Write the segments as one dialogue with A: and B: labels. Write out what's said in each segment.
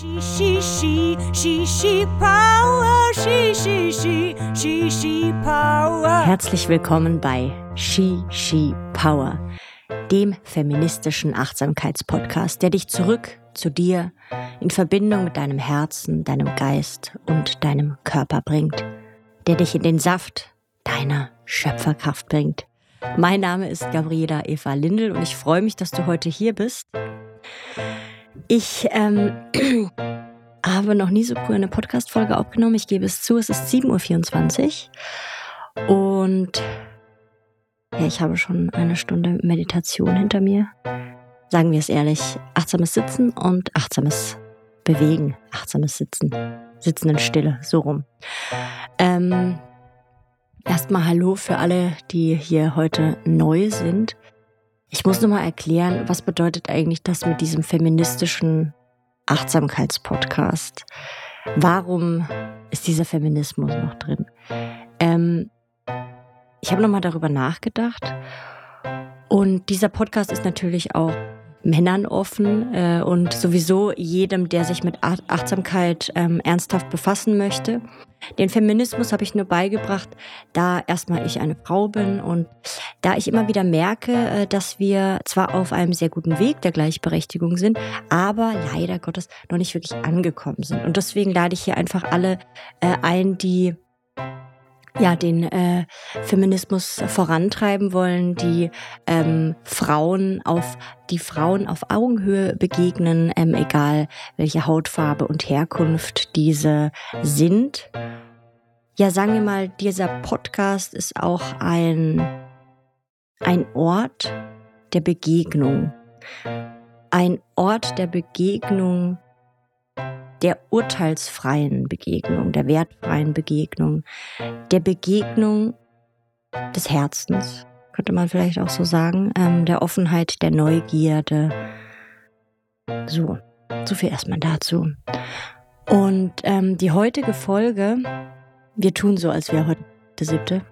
A: She, she, she, she, she, power. She, she, she, she, she, power.
B: Herzlich willkommen bei She, She, Power, dem feministischen Achtsamkeitspodcast, der dich zurück zu dir in Verbindung mit deinem Herzen, deinem Geist und deinem Körper bringt, der dich in den Saft deiner Schöpferkraft bringt. Mein Name ist Gabriela Eva Lindel und ich freue mich, dass du heute hier bist. Ich ähm, habe noch nie so früh eine Podcast-Folge aufgenommen. Ich gebe es zu, es ist 7.24 Uhr und ja, ich habe schon eine Stunde Meditation hinter mir. Sagen wir es ehrlich, achtsames Sitzen und achtsames Bewegen, achtsames Sitzen, Sitzen in Stille, so rum. Ähm, Erstmal Hallo für alle, die hier heute neu sind. Ich muss nur mal erklären, was bedeutet eigentlich das mit diesem feministischen Achtsamkeitspodcast? Warum ist dieser Feminismus noch drin? Ähm, ich habe nochmal darüber nachgedacht und dieser Podcast ist natürlich auch Männern offen äh, und sowieso jedem, der sich mit Achtsamkeit ähm, ernsthaft befassen möchte. Den Feminismus habe ich nur beigebracht, da erstmal ich eine Frau bin und da ich immer wieder merke, äh, dass wir zwar auf einem sehr guten Weg der Gleichberechtigung sind, aber leider Gottes noch nicht wirklich angekommen sind. Und deswegen lade ich hier einfach alle äh, ein, die ja, den äh, Feminismus vorantreiben wollen, die ähm, Frauen auf die Frauen auf Augenhöhe begegnen, ähm, egal welche Hautfarbe und Herkunft diese sind. Ja, sagen wir mal, dieser Podcast ist auch ein, ein Ort der Begegnung. Ein Ort der Begegnung der urteilsfreien Begegnung, der wertfreien Begegnung, der Begegnung des Herzens, könnte man vielleicht auch so sagen, ähm, der Offenheit, der Neugierde. So, so viel erstmal dazu. Und ähm, die heutige Folge, wir tun so, als wäre heute der siebte.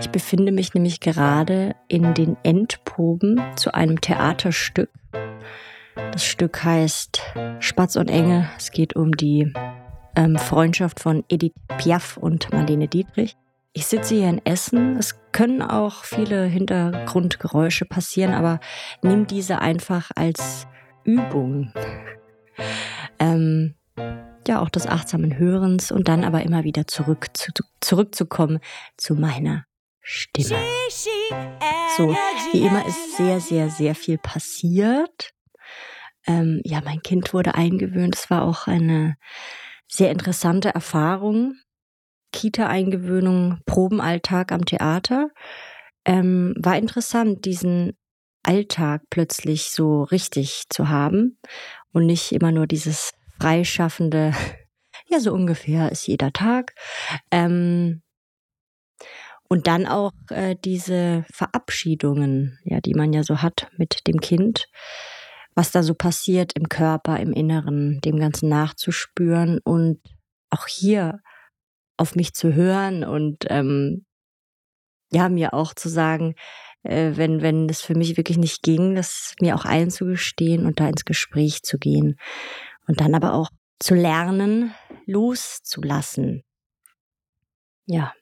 B: Ich befinde mich nämlich gerade in den Endproben zu einem Theaterstück, das Stück heißt Spatz und Engel. Es geht um die ähm, Freundschaft von Edith Piaf und Marlene Dietrich. Ich sitze hier in Essen. Es können auch viele Hintergrundgeräusche passieren, aber nimm diese einfach als Übung. ähm, ja, auch des achtsamen Hörens und dann aber immer wieder zurück zu, zurückzukommen zu meiner Stimme. So, wie immer ist sehr, sehr, sehr viel passiert. Ähm, ja, mein Kind wurde eingewöhnt. Es war auch eine sehr interessante Erfahrung. Kita-Eingewöhnung, Probenalltag am Theater. Ähm, war interessant, diesen Alltag plötzlich so richtig zu haben und nicht immer nur dieses freischaffende, ja, so ungefähr ist jeder Tag. Ähm, und dann auch äh, diese Verabschiedungen, ja, die man ja so hat mit dem Kind was da so passiert im Körper, im Inneren, dem Ganzen nachzuspüren und auch hier auf mich zu hören und ähm, ja, mir auch zu sagen, äh, wenn, wenn es für mich wirklich nicht ging, das mir auch einzugestehen und da ins Gespräch zu gehen. Und dann aber auch zu lernen, loszulassen. Ja.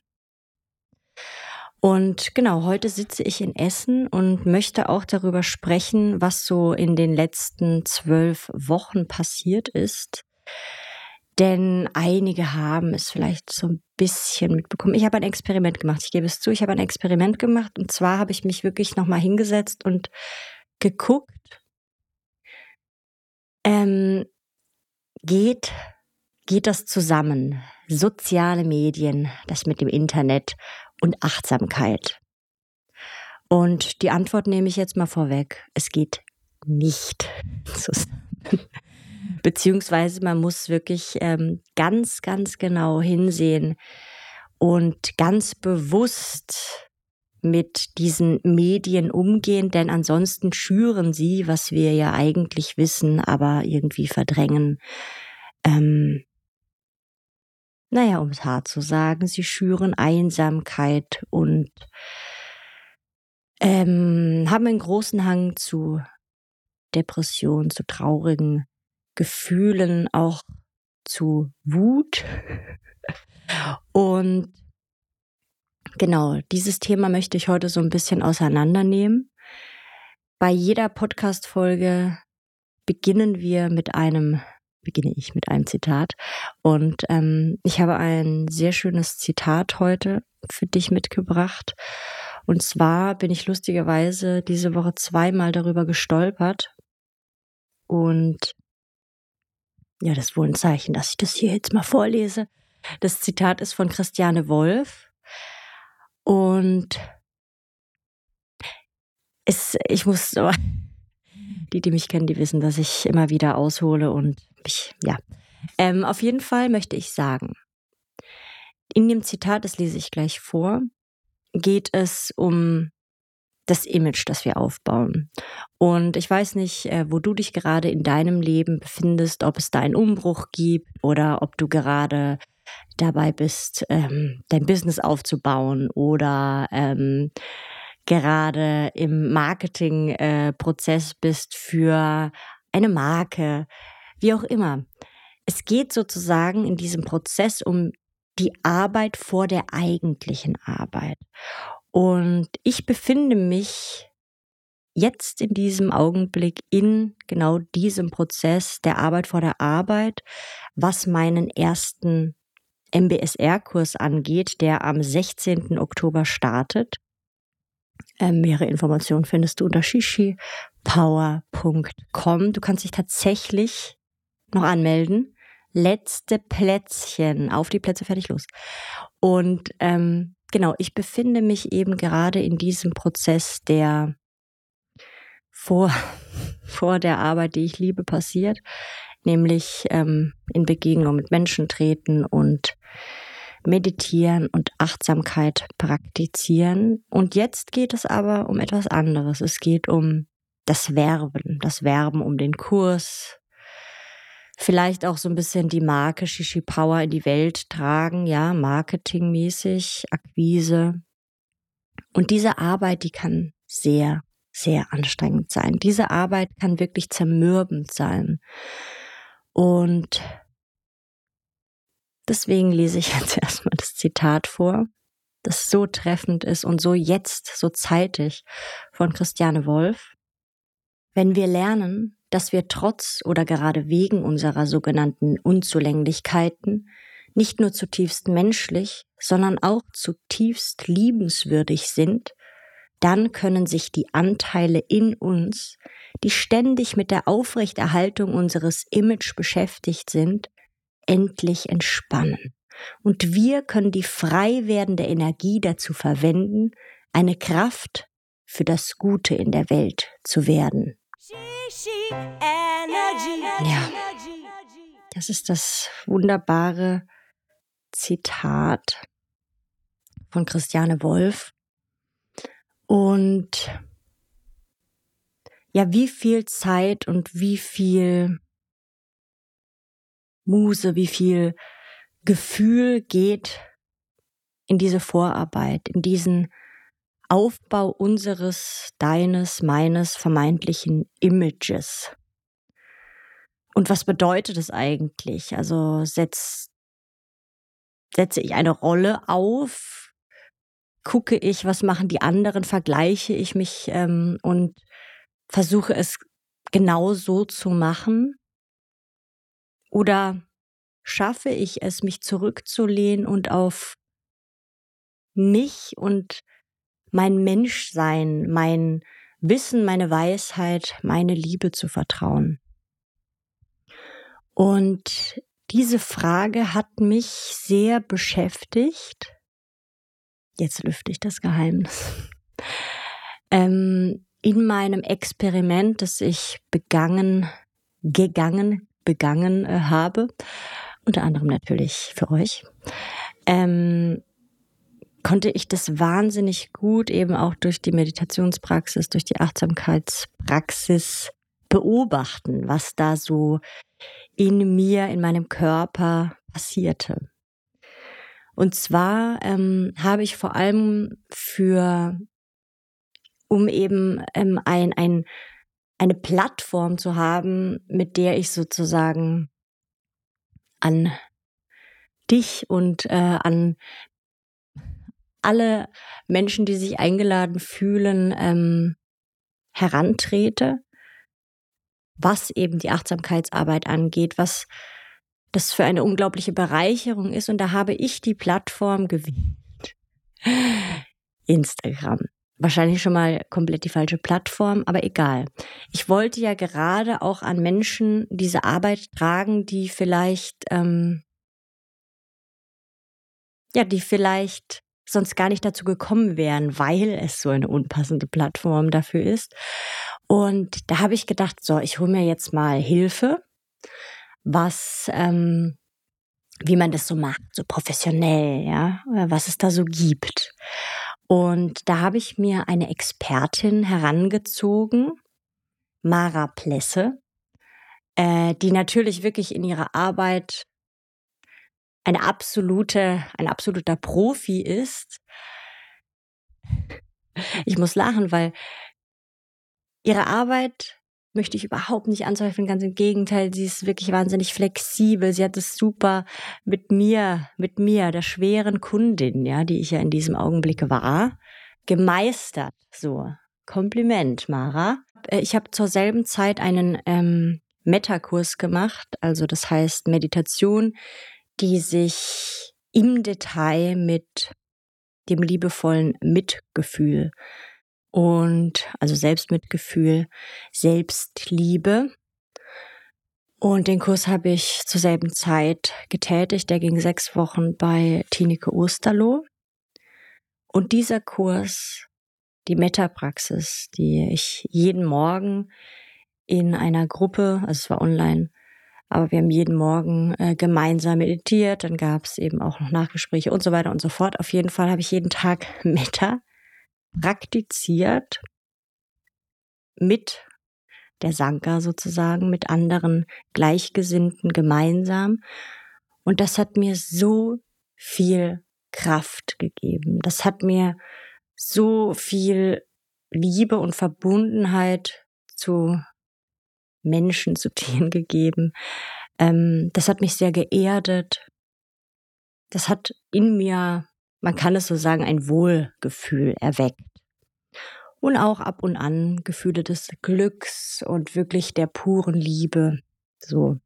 B: Und genau, heute sitze ich in Essen und möchte auch darüber sprechen, was so in den letzten zwölf Wochen passiert ist. Denn einige haben es vielleicht so ein bisschen mitbekommen. Ich habe ein Experiment gemacht. Ich gebe es zu, ich habe ein Experiment gemacht. Und zwar habe ich mich wirklich nochmal hingesetzt und geguckt, ähm, geht, geht das zusammen? Soziale Medien, das mit dem Internet und Achtsamkeit? Und die Antwort nehme ich jetzt mal vorweg. Es geht nicht zusammen. Beziehungsweise man muss wirklich ähm, ganz, ganz genau hinsehen und ganz bewusst mit diesen Medien umgehen, denn ansonsten schüren sie, was wir ja eigentlich wissen, aber irgendwie verdrängen, ähm, naja, um es hart zu sagen, sie schüren Einsamkeit und ähm, haben einen großen Hang zu Depressionen, zu traurigen Gefühlen auch zu Wut. Und genau, dieses Thema möchte ich heute so ein bisschen auseinandernehmen. Bei jeder Podcast-Folge beginnen wir mit einem, beginne ich mit einem Zitat. Und ähm, ich habe ein sehr schönes Zitat heute für dich mitgebracht. Und zwar bin ich lustigerweise diese Woche zweimal darüber gestolpert. Und ja, das ist wohl ein Zeichen, dass ich das hier jetzt mal vorlese. Das Zitat ist von Christiane Wolf. Und es, ich muss, die, die mich kennen, die wissen, dass ich immer wieder aushole und mich, ja. Ähm, auf jeden Fall möchte ich sagen, in dem Zitat, das lese ich gleich vor, geht es um das Image, das wir aufbauen. Und ich weiß nicht, äh, wo du dich gerade in deinem Leben befindest, ob es da einen Umbruch gibt oder ob du gerade dabei bist, ähm, dein Business aufzubauen oder ähm, gerade im Marketingprozess äh, bist für eine Marke, wie auch immer. Es geht sozusagen in diesem Prozess um die Arbeit vor der eigentlichen Arbeit. Und ich befinde mich jetzt in diesem Augenblick in genau diesem Prozess der Arbeit vor der Arbeit, was meinen ersten MBSR-Kurs angeht, der am 16. Oktober startet. Ähm, mehrere Informationen findest du unter shishipower.com. Du kannst dich tatsächlich noch anmelden letzte Plätzchen. Auf die Plätze, fertig, los. Und ähm, genau, ich befinde mich eben gerade in diesem Prozess, der vor, vor der Arbeit, die ich liebe, passiert, nämlich ähm, in Begegnung mit Menschen treten und meditieren und Achtsamkeit praktizieren. Und jetzt geht es aber um etwas anderes. Es geht um das Werben, das Werben um den Kurs, vielleicht auch so ein bisschen die Marke Shishi Power in die Welt tragen, ja, marketingmäßig, Akquise. Und diese Arbeit, die kann sehr, sehr anstrengend sein. Diese Arbeit kann wirklich zermürbend sein. Und deswegen lese ich jetzt erstmal das Zitat vor, das so treffend ist und so jetzt, so zeitig von Christiane Wolf. Wenn wir lernen, dass wir trotz oder gerade wegen unserer sogenannten Unzulänglichkeiten nicht nur zutiefst menschlich, sondern auch zutiefst liebenswürdig sind, dann können sich die Anteile in uns, die ständig mit der Aufrechterhaltung unseres Image beschäftigt sind, endlich entspannen. Und wir können die frei werdende Energie dazu verwenden, eine Kraft für das Gute in der Welt zu werden. Ja, das ist das wunderbare Zitat von Christiane Wolf. Und ja, wie viel Zeit und wie viel Muse, wie viel Gefühl geht in diese Vorarbeit, in diesen Aufbau unseres, deines, meines vermeintlichen Images. Und was bedeutet es eigentlich? Also setz, setze ich eine Rolle auf? Gucke ich, was machen die anderen? Vergleiche ich mich ähm, und versuche es genau so zu machen? Oder schaffe ich es, mich zurückzulehnen und auf mich und mein Menschsein, mein Wissen, meine Weisheit, meine Liebe zu vertrauen. Und diese Frage hat mich sehr beschäftigt. Jetzt lüfte ich das Geheimnis. Ähm, in meinem Experiment, das ich begangen, gegangen, begangen äh, habe, unter anderem natürlich für euch, ähm, konnte ich das wahnsinnig gut eben auch durch die Meditationspraxis, durch die Achtsamkeitspraxis beobachten, was da so in mir, in meinem Körper passierte. Und zwar ähm, habe ich vor allem für, um eben ähm, ein, ein, eine Plattform zu haben, mit der ich sozusagen an dich und äh, an alle Menschen, die sich eingeladen fühlen, ähm, herantrete, was eben die Achtsamkeitsarbeit angeht, was das für eine unglaubliche Bereicherung ist. Und da habe ich die Plattform gewählt. Instagram. Wahrscheinlich schon mal komplett die falsche Plattform, aber egal. Ich wollte ja gerade auch an Menschen diese Arbeit tragen, die vielleicht, ähm, ja, die vielleicht sonst gar nicht dazu gekommen wären, weil es so eine unpassende Plattform dafür ist. Und da habe ich gedacht, so, ich hole mir jetzt mal Hilfe, was, ähm, wie man das so macht, so professionell, ja, was es da so gibt. Und da habe ich mir eine Expertin herangezogen, Mara Plesse, äh, die natürlich wirklich in ihrer Arbeit eine absolute, ein absoluter Profi ist. Ich muss lachen, weil ihre Arbeit möchte ich überhaupt nicht anzweifeln, ganz im Gegenteil, sie ist wirklich wahnsinnig flexibel. Sie hat es super mit mir, mit mir, der schweren Kundin, ja, die ich ja in diesem Augenblick war, gemeistert. So, Kompliment, Mara. Äh, ich habe zur selben Zeit einen ähm, Metakurs gemacht, also das heißt Meditation die sich im Detail mit dem liebevollen Mitgefühl und also Selbstmitgefühl, Selbstliebe. Und den Kurs habe ich zur selben Zeit getätigt. Der ging sechs Wochen bei Tineke Osterloh. Und dieser Kurs, die Metapraxis, die ich jeden Morgen in einer Gruppe, also es war online, aber wir haben jeden Morgen äh, gemeinsam meditiert, dann gab es eben auch noch Nachgespräche und so weiter und so fort. Auf jeden Fall habe ich jeden Tag Metta praktiziert mit der Sanka sozusagen, mit anderen Gleichgesinnten gemeinsam. Und das hat mir so viel Kraft gegeben. Das hat mir so viel Liebe und Verbundenheit zu Menschen, zu Tieren gegeben. Ähm, das hat mich sehr geerdet. Das hat in mir, man kann es so sagen, ein Wohlgefühl erweckt. Und auch ab und an Gefühle des Glücks und wirklich der puren Liebe. So.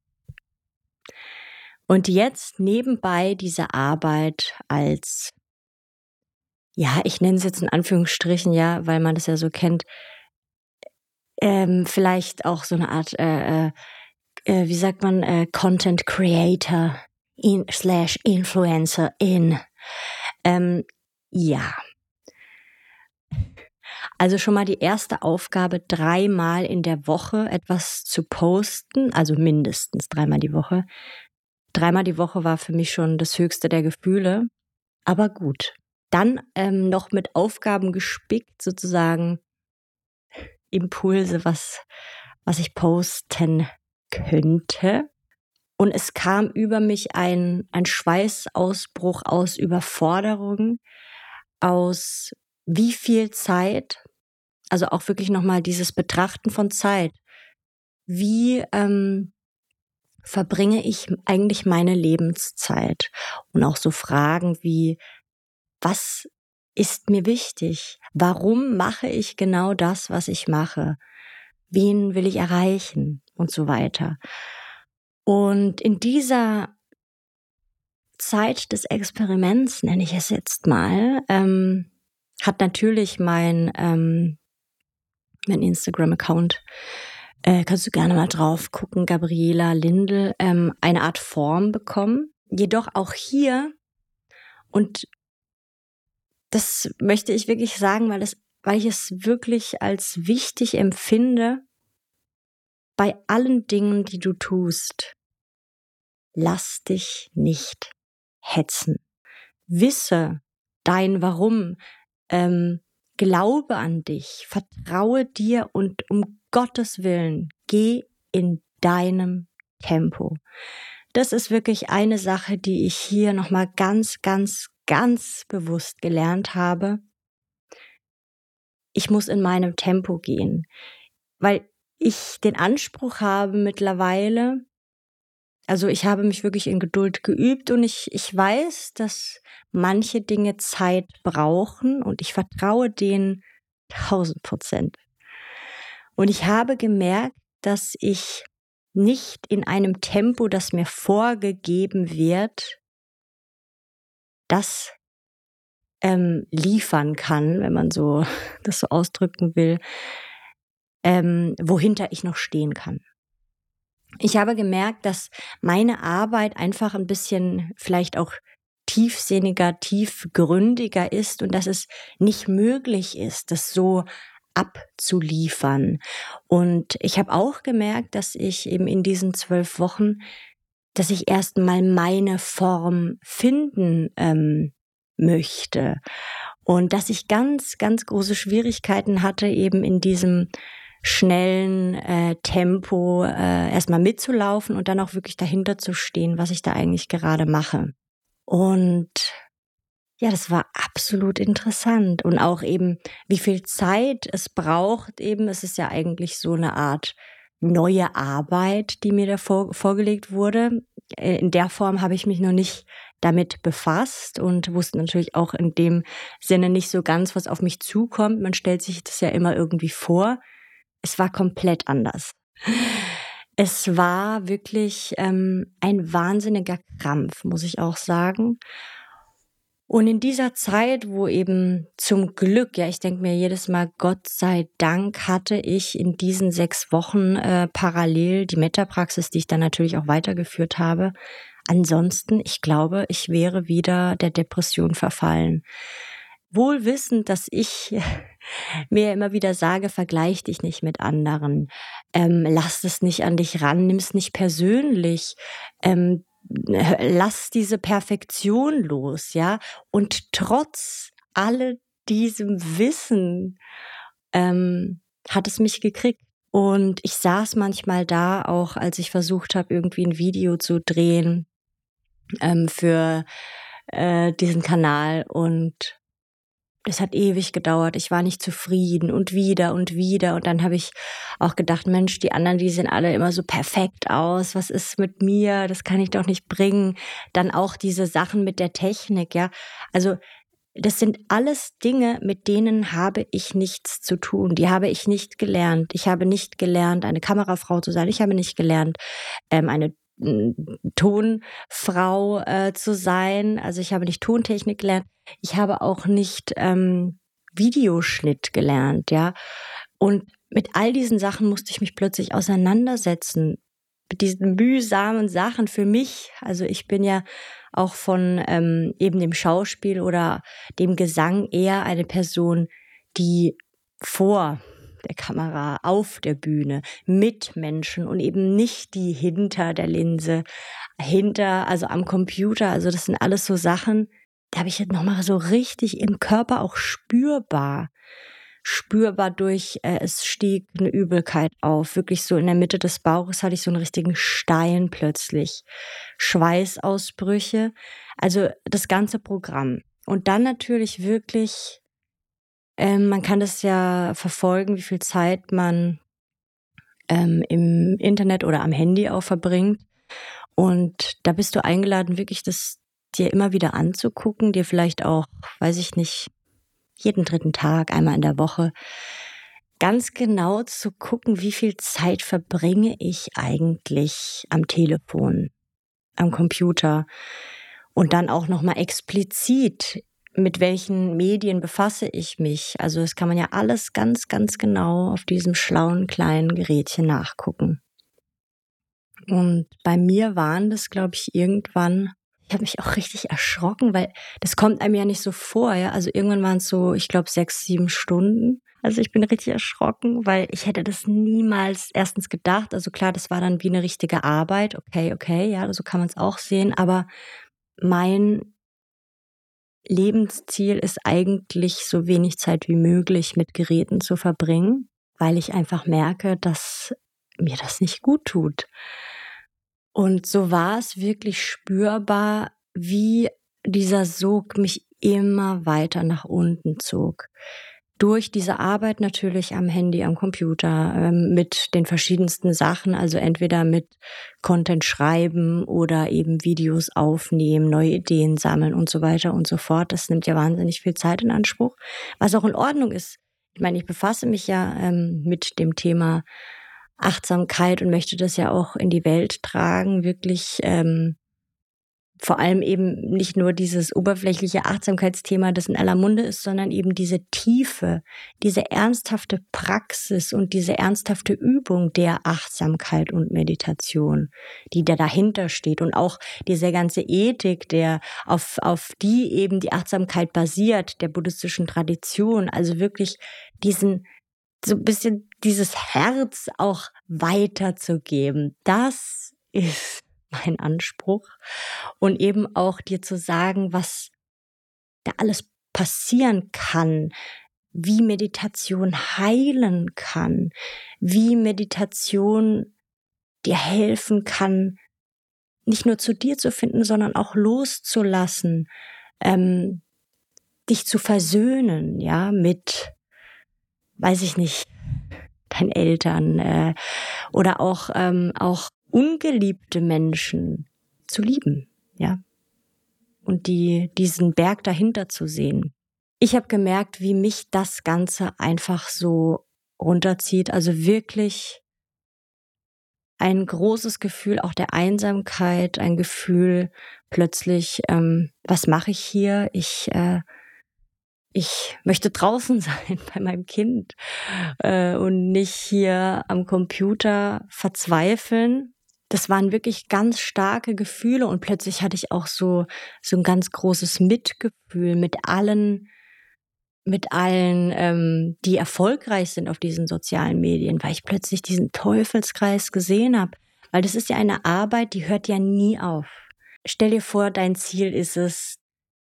B: Und jetzt nebenbei diese Arbeit als, ja, ich nenne es jetzt in Anführungsstrichen, ja, weil man das ja so kennt, ähm, vielleicht auch so eine Art, äh, äh, äh, wie sagt man, äh, Content Creator in, slash Influencer in. Ähm, ja. Also schon mal die erste Aufgabe, dreimal in der Woche etwas zu posten, also mindestens dreimal die Woche. Dreimal die Woche war für mich schon das höchste der Gefühle, aber gut. Dann ähm, noch mit Aufgaben gespickt, sozusagen Impulse, was, was ich posten könnte. Und es kam über mich ein, ein Schweißausbruch aus Überforderung, aus wie viel Zeit, also auch wirklich nochmal dieses Betrachten von Zeit. Wie ähm, verbringe ich eigentlich meine Lebenszeit? Und auch so Fragen wie, was ist mir wichtig? Warum mache ich genau das, was ich mache? Wen will ich erreichen? Und so weiter. Und in dieser Zeit des Experiments, nenne ich es jetzt mal, ähm, hat natürlich mein, ähm, mein Instagram-Account, äh, kannst du gerne mal drauf gucken, Gabriela Lindel, ähm, eine Art Form bekommen. Jedoch auch hier, und das möchte ich wirklich sagen, weil, es, weil ich es wirklich als wichtig empfinde, bei allen Dingen, die du tust, lass dich nicht hetzen. Wisse dein Warum, ähm, glaube an dich, vertraue dir und um Gottes Willen, geh in deinem Tempo. Das ist wirklich eine Sache, die ich hier nochmal ganz, ganz, ganz bewusst gelernt habe, ich muss in meinem Tempo gehen. Weil ich den Anspruch habe mittlerweile, also ich habe mich wirklich in Geduld geübt und ich, ich weiß, dass manche Dinge Zeit brauchen und ich vertraue denen tausend Prozent. Und ich habe gemerkt, dass ich nicht in einem Tempo, das mir vorgegeben wird, das ähm, liefern kann, wenn man so das so ausdrücken will, ähm, wohinter ich noch stehen kann. Ich habe gemerkt, dass meine Arbeit einfach ein bisschen vielleicht auch tiefsinniger, tiefgründiger ist und dass es nicht möglich ist, das so abzuliefern. Und ich habe auch gemerkt, dass ich eben in diesen zwölf Wochen, dass ich erstmal meine Form finden ähm, möchte. Und dass ich ganz, ganz große Schwierigkeiten hatte, eben in diesem schnellen äh, Tempo äh, erstmal mitzulaufen und dann auch wirklich dahinter zu stehen, was ich da eigentlich gerade mache. Und ja, das war absolut interessant. Und auch eben, wie viel Zeit es braucht, eben, es ist ja eigentlich so eine Art neue Arbeit, die mir da vor, vorgelegt wurde. Äh, in der Form habe ich mich noch nicht damit befasst und wusste natürlich auch in dem Sinne nicht so ganz, was auf mich zukommt. Man stellt sich das ja immer irgendwie vor. Es war komplett anders. Es war wirklich ähm, ein wahnsinniger Krampf, muss ich auch sagen. Und in dieser Zeit, wo eben zum Glück, ja, ich denke mir jedes Mal, Gott sei Dank, hatte ich in diesen sechs Wochen äh, parallel die Metapraxis, die ich dann natürlich auch weitergeführt habe. Ansonsten, ich glaube, ich wäre wieder der Depression verfallen. Wohl wissend, dass ich mir immer wieder sage, vergleich dich nicht mit anderen, ähm, lass es nicht an dich ran, nimm es nicht persönlich, ähm, lass diese Perfektion los, ja. Und trotz alle diesem Wissen ähm, hat es mich gekriegt. Und ich saß manchmal da, auch als ich versucht habe, irgendwie ein Video zu drehen ähm, für äh, diesen Kanal und es hat ewig gedauert. Ich war nicht zufrieden und wieder und wieder. Und dann habe ich auch gedacht, Mensch, die anderen, die sehen alle immer so perfekt aus. Was ist mit mir? Das kann ich doch nicht bringen. Dann auch diese Sachen mit der Technik, ja. Also, das sind alles Dinge, mit denen habe ich nichts zu tun. Die habe ich nicht gelernt. Ich habe nicht gelernt, eine Kamerafrau zu sein. Ich habe nicht gelernt, ähm, eine Tonfrau äh, zu sein. Also ich habe nicht Tontechnik gelernt. Ich habe auch nicht ähm, Videoschnitt gelernt, ja. Und mit all diesen Sachen musste ich mich plötzlich auseinandersetzen. Mit diesen mühsamen Sachen für mich. Also ich bin ja auch von ähm, eben dem Schauspiel oder dem Gesang eher eine Person, die vor der Kamera, auf der Bühne, mit Menschen und eben nicht die hinter der Linse, hinter, also am Computer. Also das sind alles so Sachen, da habe ich jetzt nochmal so richtig im Körper auch spürbar, spürbar durch, äh, es stieg eine Übelkeit auf. Wirklich so in der Mitte des Bauches hatte ich so einen richtigen Stein plötzlich. Schweißausbrüche. Also das ganze Programm. Und dann natürlich wirklich ähm, man kann das ja verfolgen, wie viel Zeit man ähm, im Internet oder am Handy auch verbringt. Und da bist du eingeladen, wirklich das dir immer wieder anzugucken, dir vielleicht auch, weiß ich nicht, jeden dritten Tag, einmal in der Woche, ganz genau zu gucken, wie viel Zeit verbringe ich eigentlich am Telefon, am Computer und dann auch nochmal explizit mit welchen Medien befasse ich mich. Also das kann man ja alles ganz, ganz genau auf diesem schlauen kleinen Gerätchen nachgucken. Und bei mir waren das, glaube ich, irgendwann, ich habe mich auch richtig erschrocken, weil das kommt einem ja nicht so vor. Ja? Also irgendwann waren es so, ich glaube, sechs, sieben Stunden. Also ich bin richtig erschrocken, weil ich hätte das niemals erstens gedacht. Also klar, das war dann wie eine richtige Arbeit. Okay, okay, ja, so kann man es auch sehen. Aber mein Lebensziel ist eigentlich so wenig Zeit wie möglich mit Geräten zu verbringen, weil ich einfach merke, dass mir das nicht gut tut. Und so war es wirklich spürbar, wie dieser Sog mich immer weiter nach unten zog. Durch diese Arbeit natürlich am Handy, am Computer, ähm, mit den verschiedensten Sachen, also entweder mit Content schreiben oder eben Videos aufnehmen, neue Ideen sammeln und so weiter und so fort. Das nimmt ja wahnsinnig viel Zeit in Anspruch, was auch in Ordnung ist. Ich meine, ich befasse mich ja ähm, mit dem Thema Achtsamkeit und möchte das ja auch in die Welt tragen, wirklich ähm, vor allem eben nicht nur dieses oberflächliche Achtsamkeitsthema, das in aller Munde ist, sondern eben diese Tiefe, diese ernsthafte Praxis und diese ernsthafte Übung der Achtsamkeit und Meditation, die da dahinter steht und auch diese ganze Ethik, der auf, auf die eben die Achtsamkeit basiert, der buddhistischen Tradition, also wirklich diesen so ein bisschen dieses Herz auch weiterzugeben. Das ist mein Anspruch. Und eben auch dir zu sagen, was da alles passieren kann, wie Meditation heilen kann, wie Meditation dir helfen kann, nicht nur zu dir zu finden, sondern auch loszulassen, ähm, dich zu versöhnen, ja, mit, weiß ich nicht, deinen Eltern äh, oder auch ähm, auch ungeliebte Menschen zu lieben, ja. Und die, diesen Berg dahinter zu sehen. Ich habe gemerkt, wie mich das Ganze einfach so runterzieht. Also wirklich ein großes Gefühl auch der Einsamkeit, ein Gefühl plötzlich, ähm, was mache ich hier? Ich äh, ich möchte draußen sein bei meinem Kind äh, und nicht hier am Computer verzweifeln, das waren wirklich ganz starke Gefühle und plötzlich hatte ich auch so, so ein ganz großes Mitgefühl mit allen, mit allen, ähm, die erfolgreich sind auf diesen sozialen Medien, weil ich plötzlich diesen Teufelskreis gesehen habe. Weil das ist ja eine Arbeit, die hört ja nie auf. Stell dir vor, dein Ziel ist es,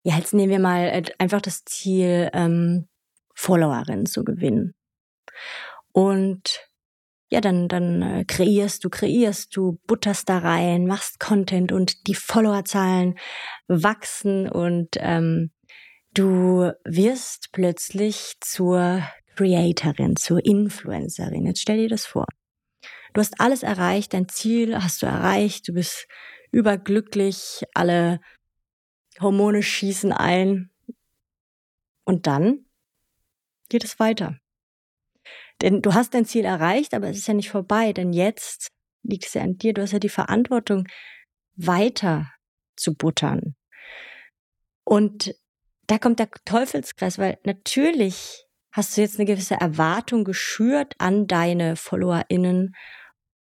B: ja, jetzt nehmen wir mal äh, einfach das Ziel, ähm, Followerinnen zu gewinnen. Und ja, dann, dann äh, kreierst du, kreierst du, butterst da rein, machst Content und die Followerzahlen wachsen und ähm, du wirst plötzlich zur Creatorin, zur Influencerin. Jetzt stell dir das vor. Du hast alles erreicht, dein Ziel hast du erreicht, du bist überglücklich, alle Hormone schießen ein. Und dann geht es weiter. Denn du hast dein Ziel erreicht, aber es ist ja nicht vorbei, denn jetzt liegt es ja an dir. Du hast ja die Verantwortung, weiter zu buttern. Und da kommt der Teufelskreis, weil natürlich hast du jetzt eine gewisse Erwartung geschürt an deine FollowerInnen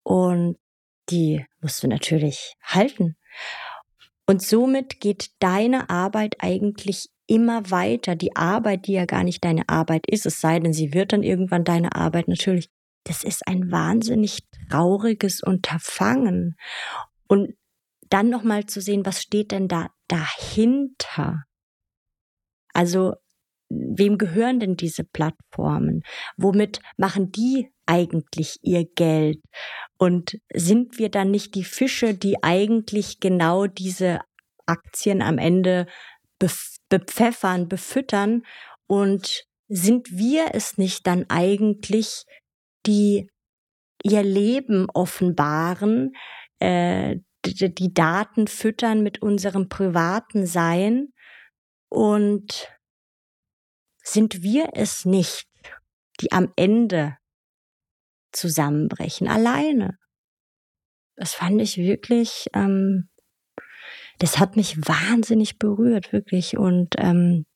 B: und die musst du natürlich halten. Und somit geht deine Arbeit eigentlich immer weiter. Die Arbeit, die ja gar nicht deine Arbeit ist, es sei denn, sie wird dann irgendwann deine Arbeit natürlich. Das ist ein wahnsinnig trauriges Unterfangen. Und dann nochmal zu sehen, was steht denn da dahinter? Also, wem gehören denn diese Plattformen? Womit machen die eigentlich ihr Geld? Und sind wir dann nicht die Fische, die eigentlich genau diese Aktien am Ende bepfeffern, befüttern und sind wir es nicht dann eigentlich, die ihr Leben offenbaren, äh, die, die Daten füttern mit unserem privaten Sein und sind wir es nicht, die am Ende zusammenbrechen, alleine. Das fand ich wirklich ähm, das hat mich wahnsinnig berührt, wirklich. Und, ähm,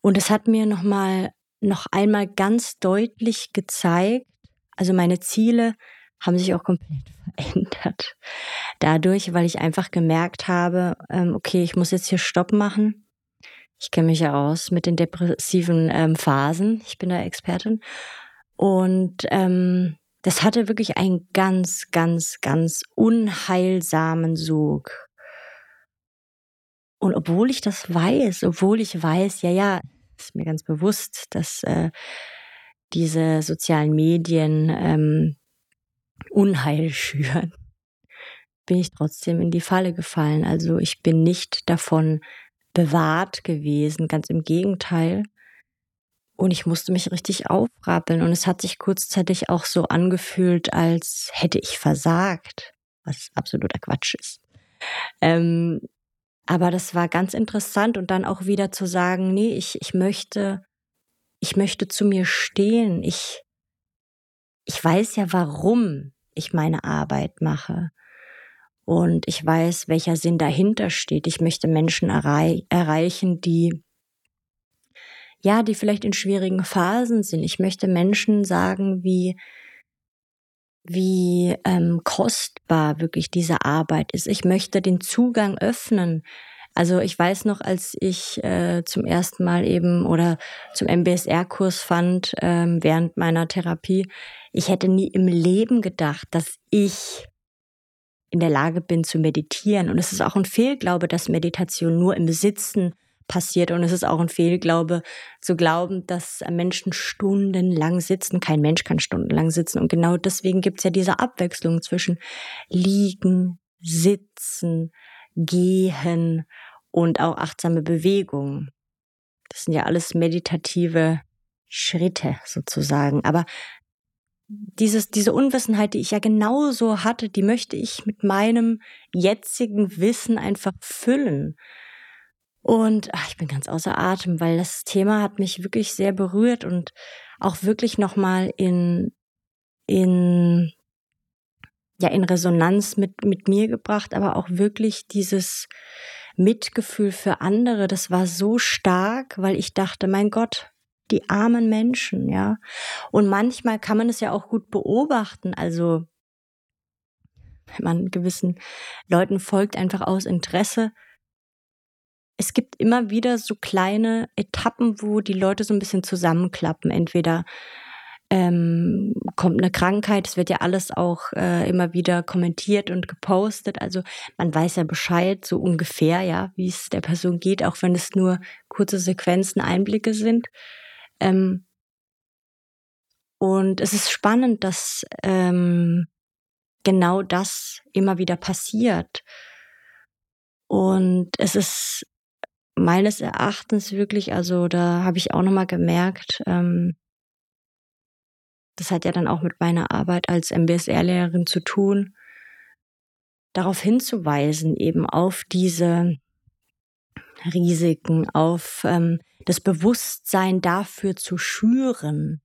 B: und es hat mir nochmal, noch einmal ganz deutlich gezeigt, also meine Ziele haben sich auch komplett verändert. Dadurch, weil ich einfach gemerkt habe, ähm, okay, ich muss jetzt hier Stopp machen. Ich kenne mich ja aus mit den depressiven ähm, Phasen. Ich bin da Expertin. Und ähm, das hatte wirklich einen ganz, ganz, ganz unheilsamen Sog. Und obwohl ich das weiß, obwohl ich weiß, ja, ja, ist mir ganz bewusst, dass äh, diese sozialen Medien ähm, Unheil schüren, bin ich trotzdem in die Falle gefallen. Also ich bin nicht davon bewahrt gewesen, ganz im Gegenteil. Und ich musste mich richtig aufrappeln. Und es hat sich kurzzeitig auch so angefühlt, als hätte ich versagt, was absoluter Quatsch ist. Ähm, aber das war ganz interessant und dann auch wieder zu sagen, nee, ich, ich möchte, ich möchte zu mir stehen. Ich, ich weiß ja, warum ich meine Arbeit mache. Und ich weiß, welcher Sinn dahinter steht. Ich möchte Menschen errei erreichen, die ja, die vielleicht in schwierigen Phasen sind. Ich möchte Menschen sagen, wie, wie ähm, kostbar wirklich diese Arbeit ist. Ich möchte den Zugang öffnen. Also ich weiß noch, als ich äh, zum ersten Mal eben oder zum MBSR-Kurs fand ähm, während meiner Therapie, ich hätte nie im Leben gedacht, dass ich in der Lage bin zu meditieren. Und es ist auch ein Fehlglaube, dass Meditation nur im Sitzen passiert. Und es ist auch ein Fehlglaube zu glauben, dass Menschen stundenlang sitzen. Kein Mensch kann stundenlang sitzen. Und genau deswegen gibt es ja diese Abwechslung zwischen liegen, sitzen, gehen und auch achtsame Bewegung. Das sind ja alles meditative Schritte sozusagen. Aber dieses, diese Unwissenheit, die ich ja genauso hatte, die möchte ich mit meinem jetzigen Wissen einfach füllen. Und ach, ich bin ganz außer Atem, weil das Thema hat mich wirklich sehr berührt und auch wirklich nochmal in, in, ja, in Resonanz mit, mit mir gebracht, aber auch wirklich dieses Mitgefühl für andere, das war so stark, weil ich dachte, mein Gott, die armen Menschen, ja. Und manchmal kann man es ja auch gut beobachten, also wenn man gewissen Leuten folgt, einfach aus Interesse, es gibt immer wieder so kleine Etappen, wo die Leute so ein bisschen zusammenklappen. Entweder ähm, kommt eine Krankheit, es wird ja alles auch äh, immer wieder kommentiert und gepostet. Also man weiß ja Bescheid, so ungefähr, ja, wie es der Person geht, auch wenn es nur kurze Sequenzen, Einblicke sind. Ähm, und es ist spannend, dass ähm, genau das immer wieder passiert. Und es ist meines Erachtens wirklich, also da habe ich auch nochmal gemerkt, ähm, das hat ja dann auch mit meiner Arbeit als MBSR-Lehrerin zu tun, darauf hinzuweisen, eben auf diese Risiken, auf ähm, das Bewusstsein dafür zu schüren,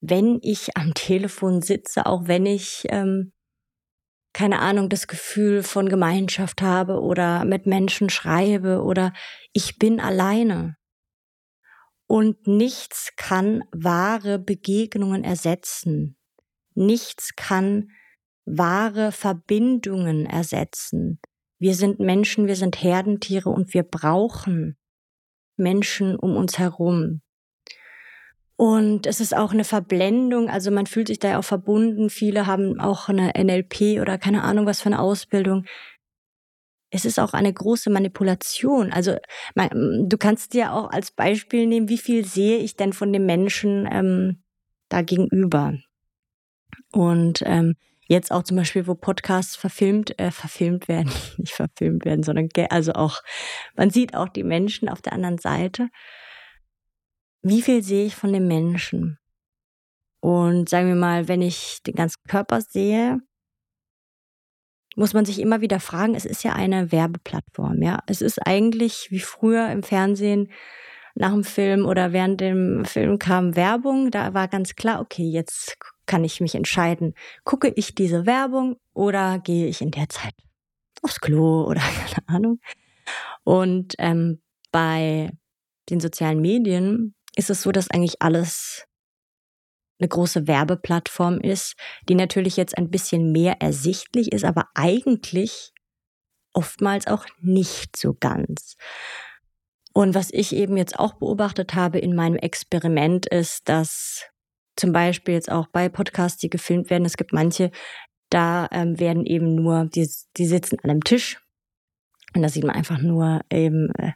B: wenn ich am Telefon sitze, auch wenn ich ähm, keine Ahnung, das Gefühl von Gemeinschaft habe oder mit Menschen schreibe oder ich bin alleine. Und nichts kann wahre Begegnungen ersetzen. Nichts kann wahre Verbindungen ersetzen. Wir sind Menschen, wir sind Herdentiere und wir brauchen Menschen um uns herum. Und es ist auch eine Verblendung, also man fühlt sich da ja auch verbunden. Viele haben auch eine NLP oder keine Ahnung was für eine Ausbildung. Es ist auch eine große Manipulation. Also man, du kannst dir auch als Beispiel nehmen, wie viel sehe ich denn von dem Menschen ähm, da gegenüber. Und ähm, jetzt auch zum Beispiel, wo Podcasts verfilmt, äh, verfilmt werden, nicht verfilmt werden, sondern also auch, man sieht auch die Menschen auf der anderen Seite wie viel sehe ich von dem Menschen? Und sagen wir mal, wenn ich den ganzen Körper sehe, muss man sich immer wieder fragen, es ist ja eine Werbeplattform, ja. Es ist eigentlich wie früher im Fernsehen nach dem Film oder während dem Film kam Werbung, da war ganz klar, okay, jetzt kann ich mich entscheiden, gucke ich diese Werbung oder gehe ich in der Zeit aufs Klo oder keine Ahnung. Und ähm, bei den sozialen Medien ist es so, dass eigentlich alles eine große Werbeplattform ist, die natürlich jetzt ein bisschen mehr ersichtlich ist, aber eigentlich oftmals auch nicht so ganz. Und was ich eben jetzt auch beobachtet habe in meinem Experiment ist, dass zum Beispiel jetzt auch bei Podcasts, die gefilmt werden, es gibt manche, da ähm, werden eben nur, die, die sitzen an einem Tisch und da sieht man einfach nur eben äh,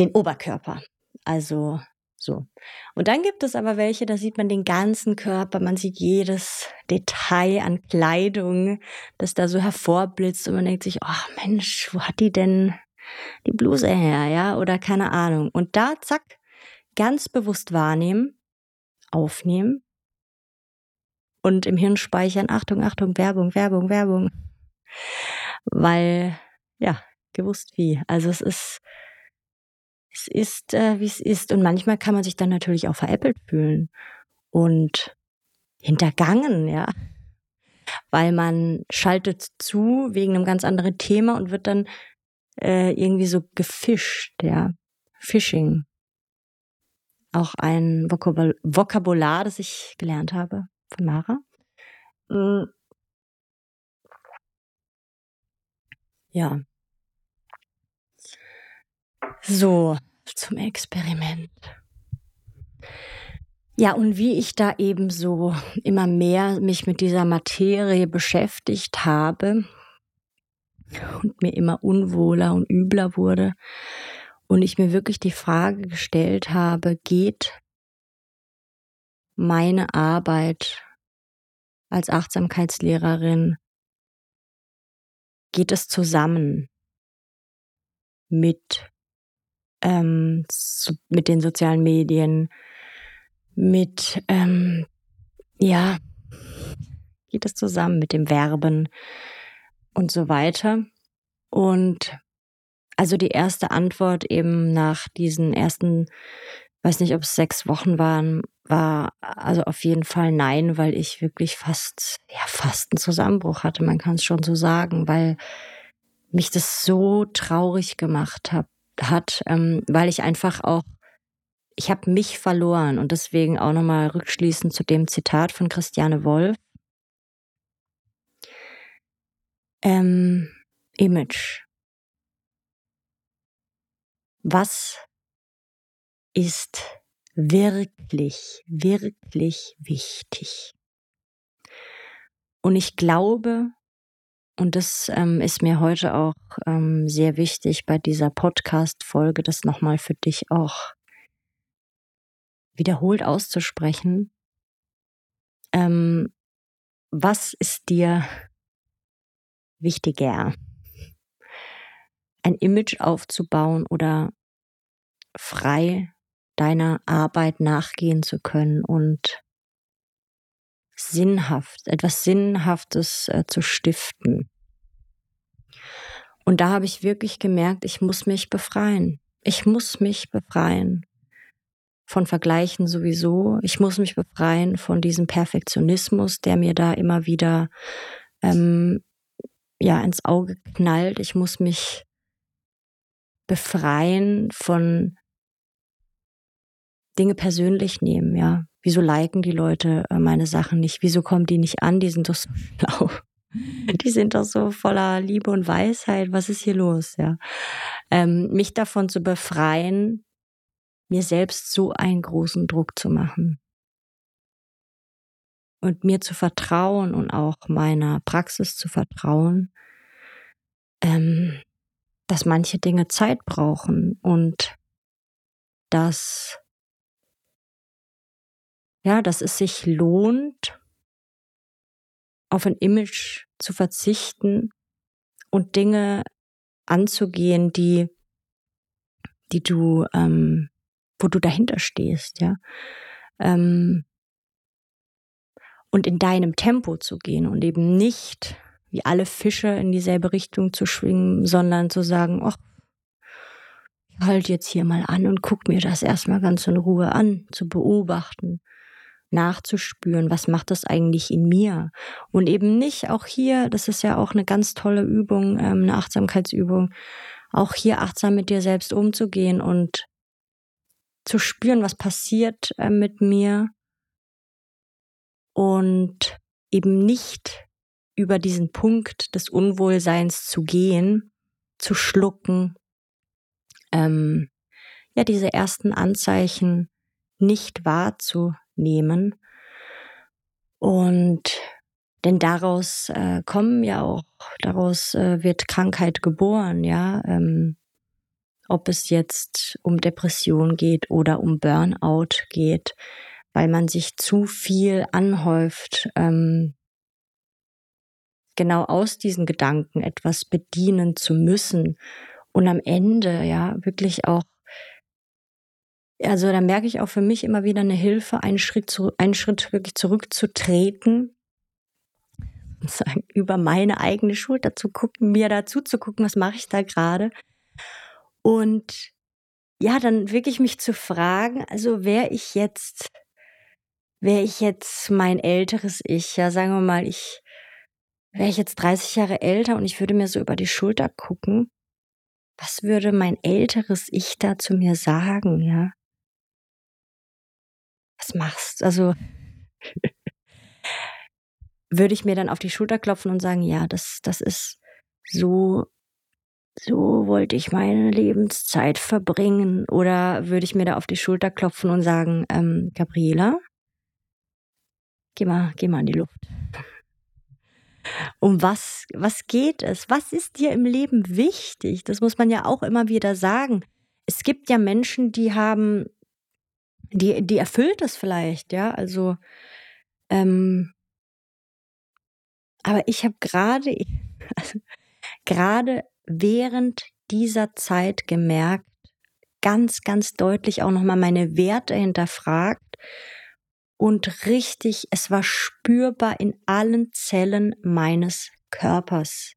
B: den Oberkörper. Also so. Und dann gibt es aber welche, da sieht man den ganzen Körper, man sieht jedes Detail an Kleidung, das da so hervorblitzt und man denkt sich, oh Mensch, wo hat die denn die Bluse her, ja? Oder keine Ahnung. Und da, zack, ganz bewusst wahrnehmen, aufnehmen und im Hirn speichern, Achtung, Achtung, Werbung, Werbung, Werbung. Weil, ja, gewusst wie. Also es ist, es ist, äh, wie es ist. Und manchmal kann man sich dann natürlich auch veräppelt fühlen und hintergangen, ja. Weil man schaltet zu wegen einem ganz anderen Thema und wird dann äh, irgendwie so gefischt, ja. Phishing. Auch ein Vokabul Vokabular, das ich gelernt habe von Mara. Mm. Ja. So, zum Experiment. Ja, und wie ich da eben so immer mehr mich mit dieser Materie beschäftigt habe und mir immer unwohler und übler wurde und ich mir wirklich die Frage gestellt habe, geht meine Arbeit als Achtsamkeitslehrerin, geht es zusammen mit, ähm, mit den sozialen Medien, mit, ähm, ja, geht es zusammen mit dem Verben und so weiter. Und also die erste Antwort eben nach diesen ersten, weiß nicht, ob es sechs Wochen waren, war also auf jeden Fall nein, weil ich wirklich fast, ja, fast einen Zusammenbruch hatte, man kann es schon so sagen, weil mich das so traurig gemacht hab, hat, ähm, weil ich einfach auch, ich habe mich verloren und deswegen auch nochmal rückschließend zu dem Zitat von Christiane Wolf. Ähm, Image. Was ist wirklich, wirklich wichtig? Und ich glaube, und das ähm, ist mir heute auch ähm, sehr wichtig bei dieser Podcast-Folge, das nochmal für dich auch wiederholt auszusprechen. Ähm, was ist dir wichtiger? ein Image aufzubauen oder frei deiner Arbeit nachgehen zu können und sinnhaft, etwas Sinnhaftes äh, zu stiften. Und da habe ich wirklich gemerkt, ich muss mich befreien. Ich muss mich befreien von Vergleichen sowieso. Ich muss mich befreien von diesem Perfektionismus, der mir da immer wieder ähm, ja ins Auge knallt. Ich muss mich befreien von Dinge persönlich nehmen, ja. Wieso liken die Leute äh, meine Sachen nicht? Wieso kommen die nicht an? Die sind doch so schlau. Die sind doch so voller Liebe und Weisheit. Was ist hier los, ja? Ähm, mich davon zu befreien, mir selbst so einen großen Druck zu machen. Und mir zu vertrauen und auch meiner Praxis zu vertrauen, ähm, dass manche Dinge Zeit brauchen und dass ja, dass es sich lohnt, auf ein Image zu verzichten und Dinge anzugehen, die, die du, ähm, wo du dahinter stehst, ja. Ähm, und in deinem Tempo zu gehen und eben nicht wie alle Fische in dieselbe Richtung zu schwingen, sondern zu sagen, ach, ich halte jetzt hier mal an und guck mir das erstmal ganz in Ruhe an, zu beobachten, nachzuspüren, was macht das eigentlich in mir? Und eben nicht auch hier, das ist ja auch eine ganz tolle Übung, ähm, eine Achtsamkeitsübung, auch hier achtsam mit dir selbst umzugehen und zu spüren, was passiert äh, mit mir und eben nicht über diesen Punkt des Unwohlseins zu gehen, zu schlucken, ähm, ja, diese ersten Anzeichen nicht wahrzunehmen. Und denn daraus äh, kommen ja auch, daraus äh, wird Krankheit geboren, ja. Ähm, ob es jetzt um Depression geht oder um Burnout geht, weil man sich zu viel anhäuft, ähm, genau aus diesen Gedanken etwas bedienen zu müssen und am Ende ja wirklich auch also da merke ich auch für mich immer wieder eine Hilfe, einen Schritt, zu, einen Schritt wirklich zurückzutreten, sozusagen über meine eigene Schulter zu gucken, mir dazu zu gucken, was mache ich da gerade. Und ja, dann wirklich mich zu fragen, also wäre ich jetzt, wäre ich jetzt mein älteres Ich, ja, sagen wir mal, ich wäre ich jetzt 30 Jahre älter und ich würde mir so über die Schulter gucken, was würde mein älteres Ich da zu mir sagen, ja? Was machst, also würde ich mir dann auf die Schulter klopfen und sagen, ja, das, das ist so, so wollte ich meine Lebenszeit verbringen. Oder würde ich mir da auf die Schulter klopfen und sagen, ähm, Gabriela, geh mal, geh mal in die Luft. Um was, was geht es? Was ist dir im Leben wichtig? Das muss man ja auch immer wieder sagen. Es gibt ja Menschen, die haben, die, die erfüllt es vielleicht, ja. Also, ähm, aber ich habe gerade, also, gerade während dieser Zeit gemerkt, ganz, ganz deutlich auch nochmal meine Werte hinterfragt und richtig, es war spürbar in allen Zellen meines Körpers.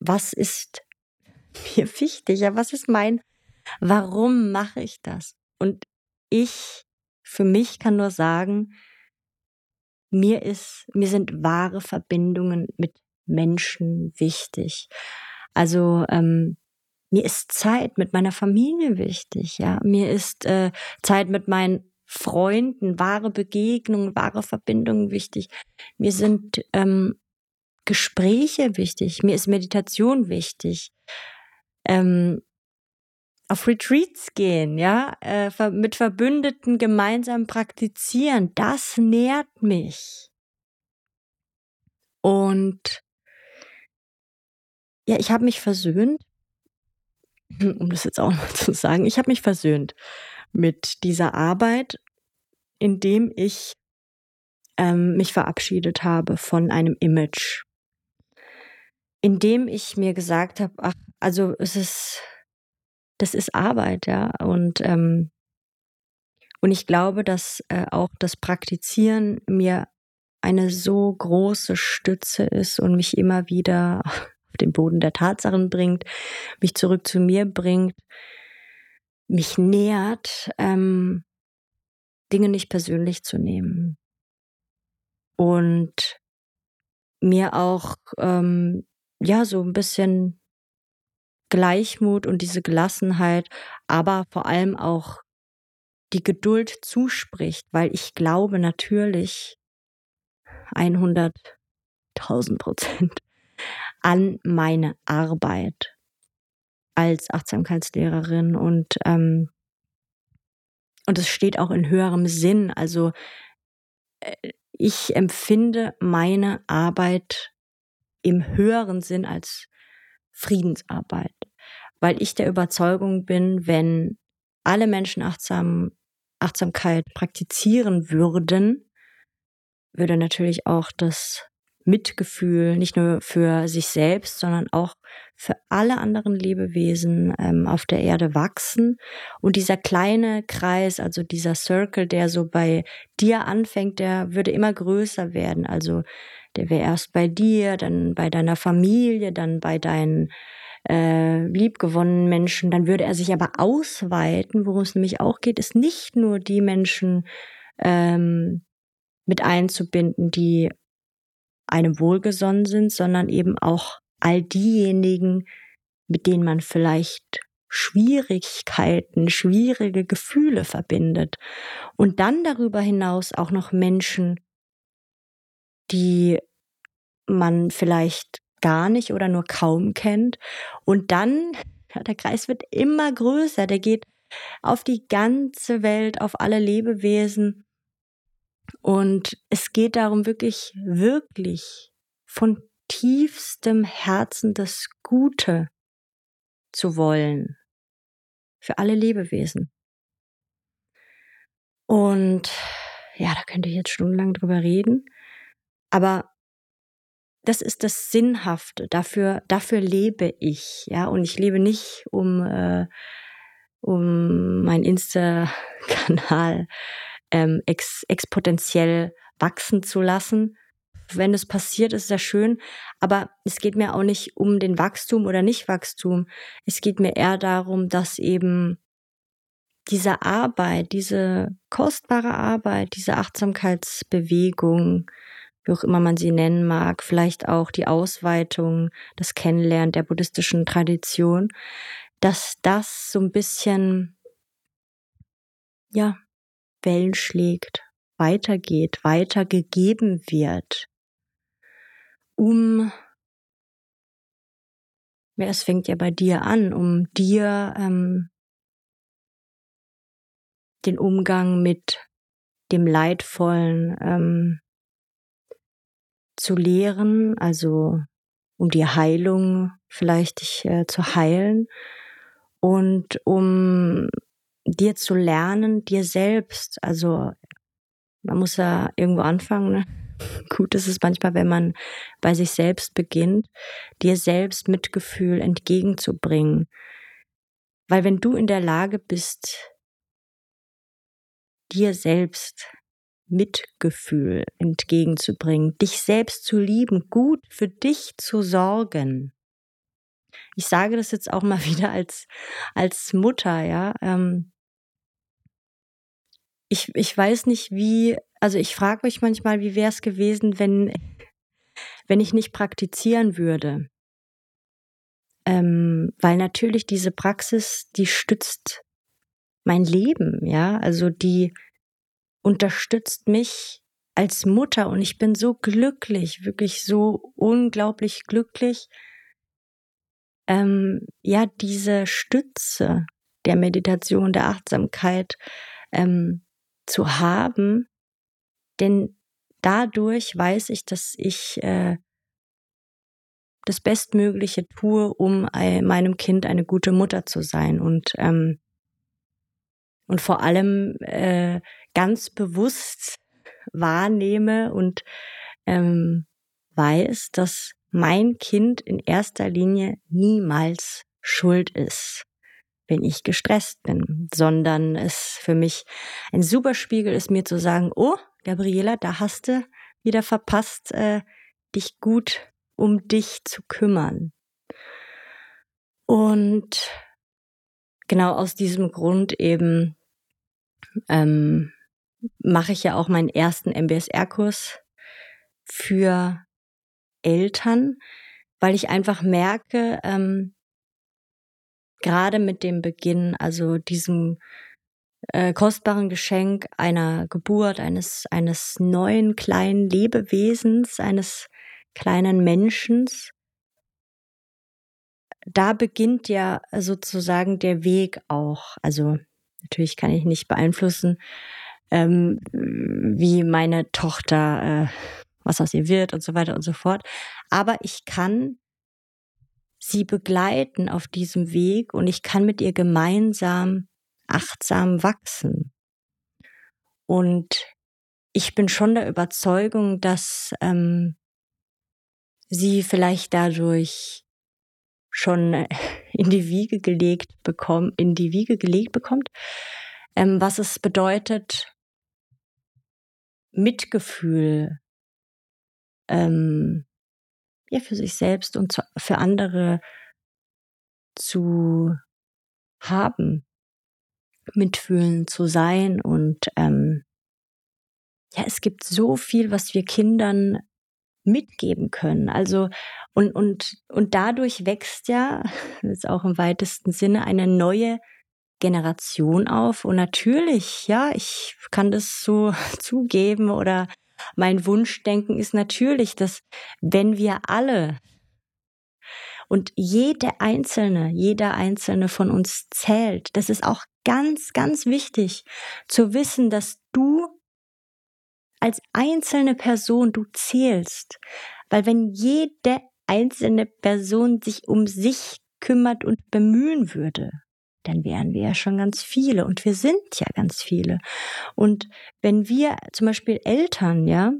B: Was ist mir wichtig? Ja, was ist mein, warum mache ich das? Und ich für mich kann nur sagen, mir ist, mir sind wahre Verbindungen mit Menschen wichtig. Also ähm, mir ist Zeit mit meiner Familie wichtig, ja. Mir ist äh, Zeit mit meinen Freunden, wahre Begegnungen, wahre Verbindungen wichtig. Mir sind ähm, Gespräche wichtig. Mir ist Meditation wichtig. Ähm, auf Retreats gehen, ja, äh, mit Verbündeten gemeinsam praktizieren, das nährt mich. Und ja, ich habe mich versöhnt, um das jetzt auch mal zu sagen, ich habe mich versöhnt mit dieser Arbeit, indem ich ähm, mich verabschiedet habe von einem Image, indem ich mir gesagt habe, ach, also es ist das ist Arbeit, ja. Und, ähm, und ich glaube, dass äh, auch das Praktizieren mir eine so große Stütze ist und mich immer wieder auf den Boden der Tatsachen bringt, mich zurück zu mir bringt, mich nährt, ähm, Dinge nicht persönlich zu nehmen. Und mir auch, ähm, ja, so ein bisschen Gleichmut und diese Gelassenheit, aber vor allem auch die Geduld zuspricht, weil ich glaube natürlich 100.000 Prozent an meine Arbeit als Achtsamkeitslehrerin und ähm, und es steht auch in höherem Sinn. Also äh, ich empfinde meine Arbeit im höheren Sinn als Friedensarbeit, weil ich der Überzeugung bin, wenn alle Menschen achtsam, Achtsamkeit praktizieren würden, würde natürlich auch das Mitgefühl nicht nur für sich selbst, sondern auch für alle anderen Lebewesen ähm, auf der Erde wachsen. Und dieser kleine Kreis, also dieser Circle, der so bei dir anfängt, der würde immer größer werden. Also der wäre erst bei dir, dann bei deiner Familie, dann bei deinen äh, liebgewonnenen Menschen. Dann würde er sich aber ausweiten. Worum es nämlich auch geht, ist nicht nur die Menschen ähm, mit einzubinden, die einem wohlgesonnen sind, sondern eben auch all diejenigen, mit denen man vielleicht Schwierigkeiten, schwierige Gefühle verbindet. Und dann darüber hinaus auch noch Menschen, die man vielleicht gar nicht oder nur kaum kennt. Und dann, ja, der Kreis wird immer größer, der geht auf die ganze Welt, auf alle Lebewesen. Und es geht darum, wirklich, wirklich von tiefstem Herzen das Gute zu wollen. Für alle Lebewesen. Und ja, da könnte ich jetzt stundenlang drüber reden. Aber das ist das Sinnhafte. Dafür, dafür lebe ich, ja. Und ich lebe nicht, um äh, um meinen Insta-Kanal ähm, ex exponentiell wachsen zu lassen. Wenn es passiert, ist das schön. Aber es geht mir auch nicht um den Wachstum oder Nicht-Wachstum. Es geht mir eher darum, dass eben diese Arbeit, diese kostbare Arbeit, diese Achtsamkeitsbewegung, wie auch immer man sie nennen mag, vielleicht auch die Ausweitung, das Kennenlernen der buddhistischen Tradition, dass das so ein bisschen, ja, Wellen schlägt, weitergeht, weitergegeben wird, um, ja, es fängt ja bei dir an, um dir ähm, den Umgang mit dem Leidvollen ähm, zu lehren, also um die Heilung vielleicht dich äh, zu heilen. Und um dir zu lernen, dir selbst, also man muss ja irgendwo anfangen. Ne? Gut ist es manchmal, wenn man bei sich selbst beginnt, dir selbst Mitgefühl entgegenzubringen. Weil wenn du in der Lage bist, dir selbst Mitgefühl entgegenzubringen, dich selbst zu lieben, gut für dich zu sorgen. Ich sage das jetzt auch mal wieder als, als Mutter, ja. Ähm, ich, ich weiß nicht, wie, also ich frage mich manchmal, wie wäre es gewesen, wenn, wenn ich nicht praktizieren würde. Ähm, weil natürlich diese Praxis, die stützt mein Leben, ja, also die unterstützt mich als Mutter und ich bin so glücklich, wirklich so unglaublich glücklich, ähm, ja, diese Stütze der Meditation, der Achtsamkeit ähm, zu haben, denn dadurch weiß ich, dass ich äh, das Bestmögliche tue, um meinem Kind eine gute Mutter zu sein. Und ähm, und vor allem äh, ganz bewusst wahrnehme und ähm, weiß, dass mein Kind in erster Linie niemals schuld ist, wenn ich gestresst bin, sondern es für mich ein super Spiegel ist, mir zu sagen, oh, Gabriela, da hast du wieder verpasst, äh, dich gut um dich zu kümmern. Und genau aus diesem Grund eben ähm, mache ich ja auch meinen ersten MBSR-Kurs für Eltern, weil ich einfach merke, ähm, gerade mit dem Beginn, also diesem äh, kostbaren Geschenk einer Geburt, eines, eines neuen kleinen Lebewesens, eines kleinen Menschens, da beginnt ja sozusagen der Weg auch. Also natürlich kann ich nicht beeinflussen, ähm, wie meine Tochter, äh, was aus ihr wird und so weiter und so fort. Aber ich kann sie begleiten auf diesem Weg und ich kann mit ihr gemeinsam achtsam wachsen. Und ich bin schon der Überzeugung, dass ähm, sie vielleicht dadurch schon in die Wiege gelegt bekommt, in die Wiege gelegt bekommt, ähm, was es bedeutet, Mitgefühl ähm, ja für sich selbst und zu, für andere zu haben, mitfühlen zu sein und ähm, ja, es gibt so viel, was wir Kindern mitgeben können. Also und und und dadurch wächst ja jetzt auch im weitesten Sinne eine neue Generation auf und natürlich, ja, ich kann das so zugeben oder mein Wunschdenken ist natürlich, dass wenn wir alle und jede einzelne, jeder einzelne von uns zählt, das ist auch ganz, ganz wichtig zu wissen, dass du als einzelne Person du zählst. Weil wenn jede einzelne Person sich um sich kümmert und bemühen würde, dann wären wir ja schon ganz viele und wir sind ja ganz viele. Und wenn wir zum Beispiel Eltern, ja,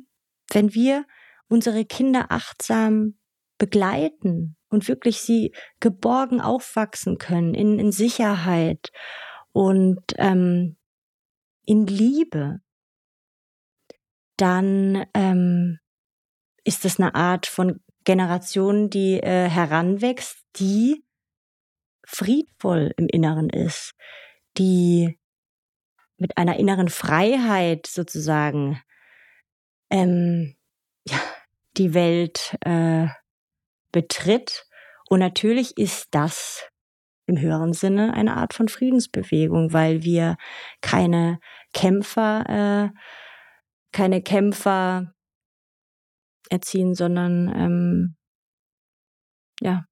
B: wenn wir unsere Kinder achtsam begleiten und wirklich sie geborgen aufwachsen können in, in Sicherheit und ähm, in Liebe, dann ähm, ist es eine Art von Generation, die äh, heranwächst, die friedvoll im Inneren ist, die mit einer inneren Freiheit sozusagen ähm, ja, die Welt äh, betritt. Und natürlich ist das im höheren Sinne eine Art von Friedensbewegung, weil wir keine Kämpfer, äh, keine Kämpfer erziehen, sondern ähm, ja,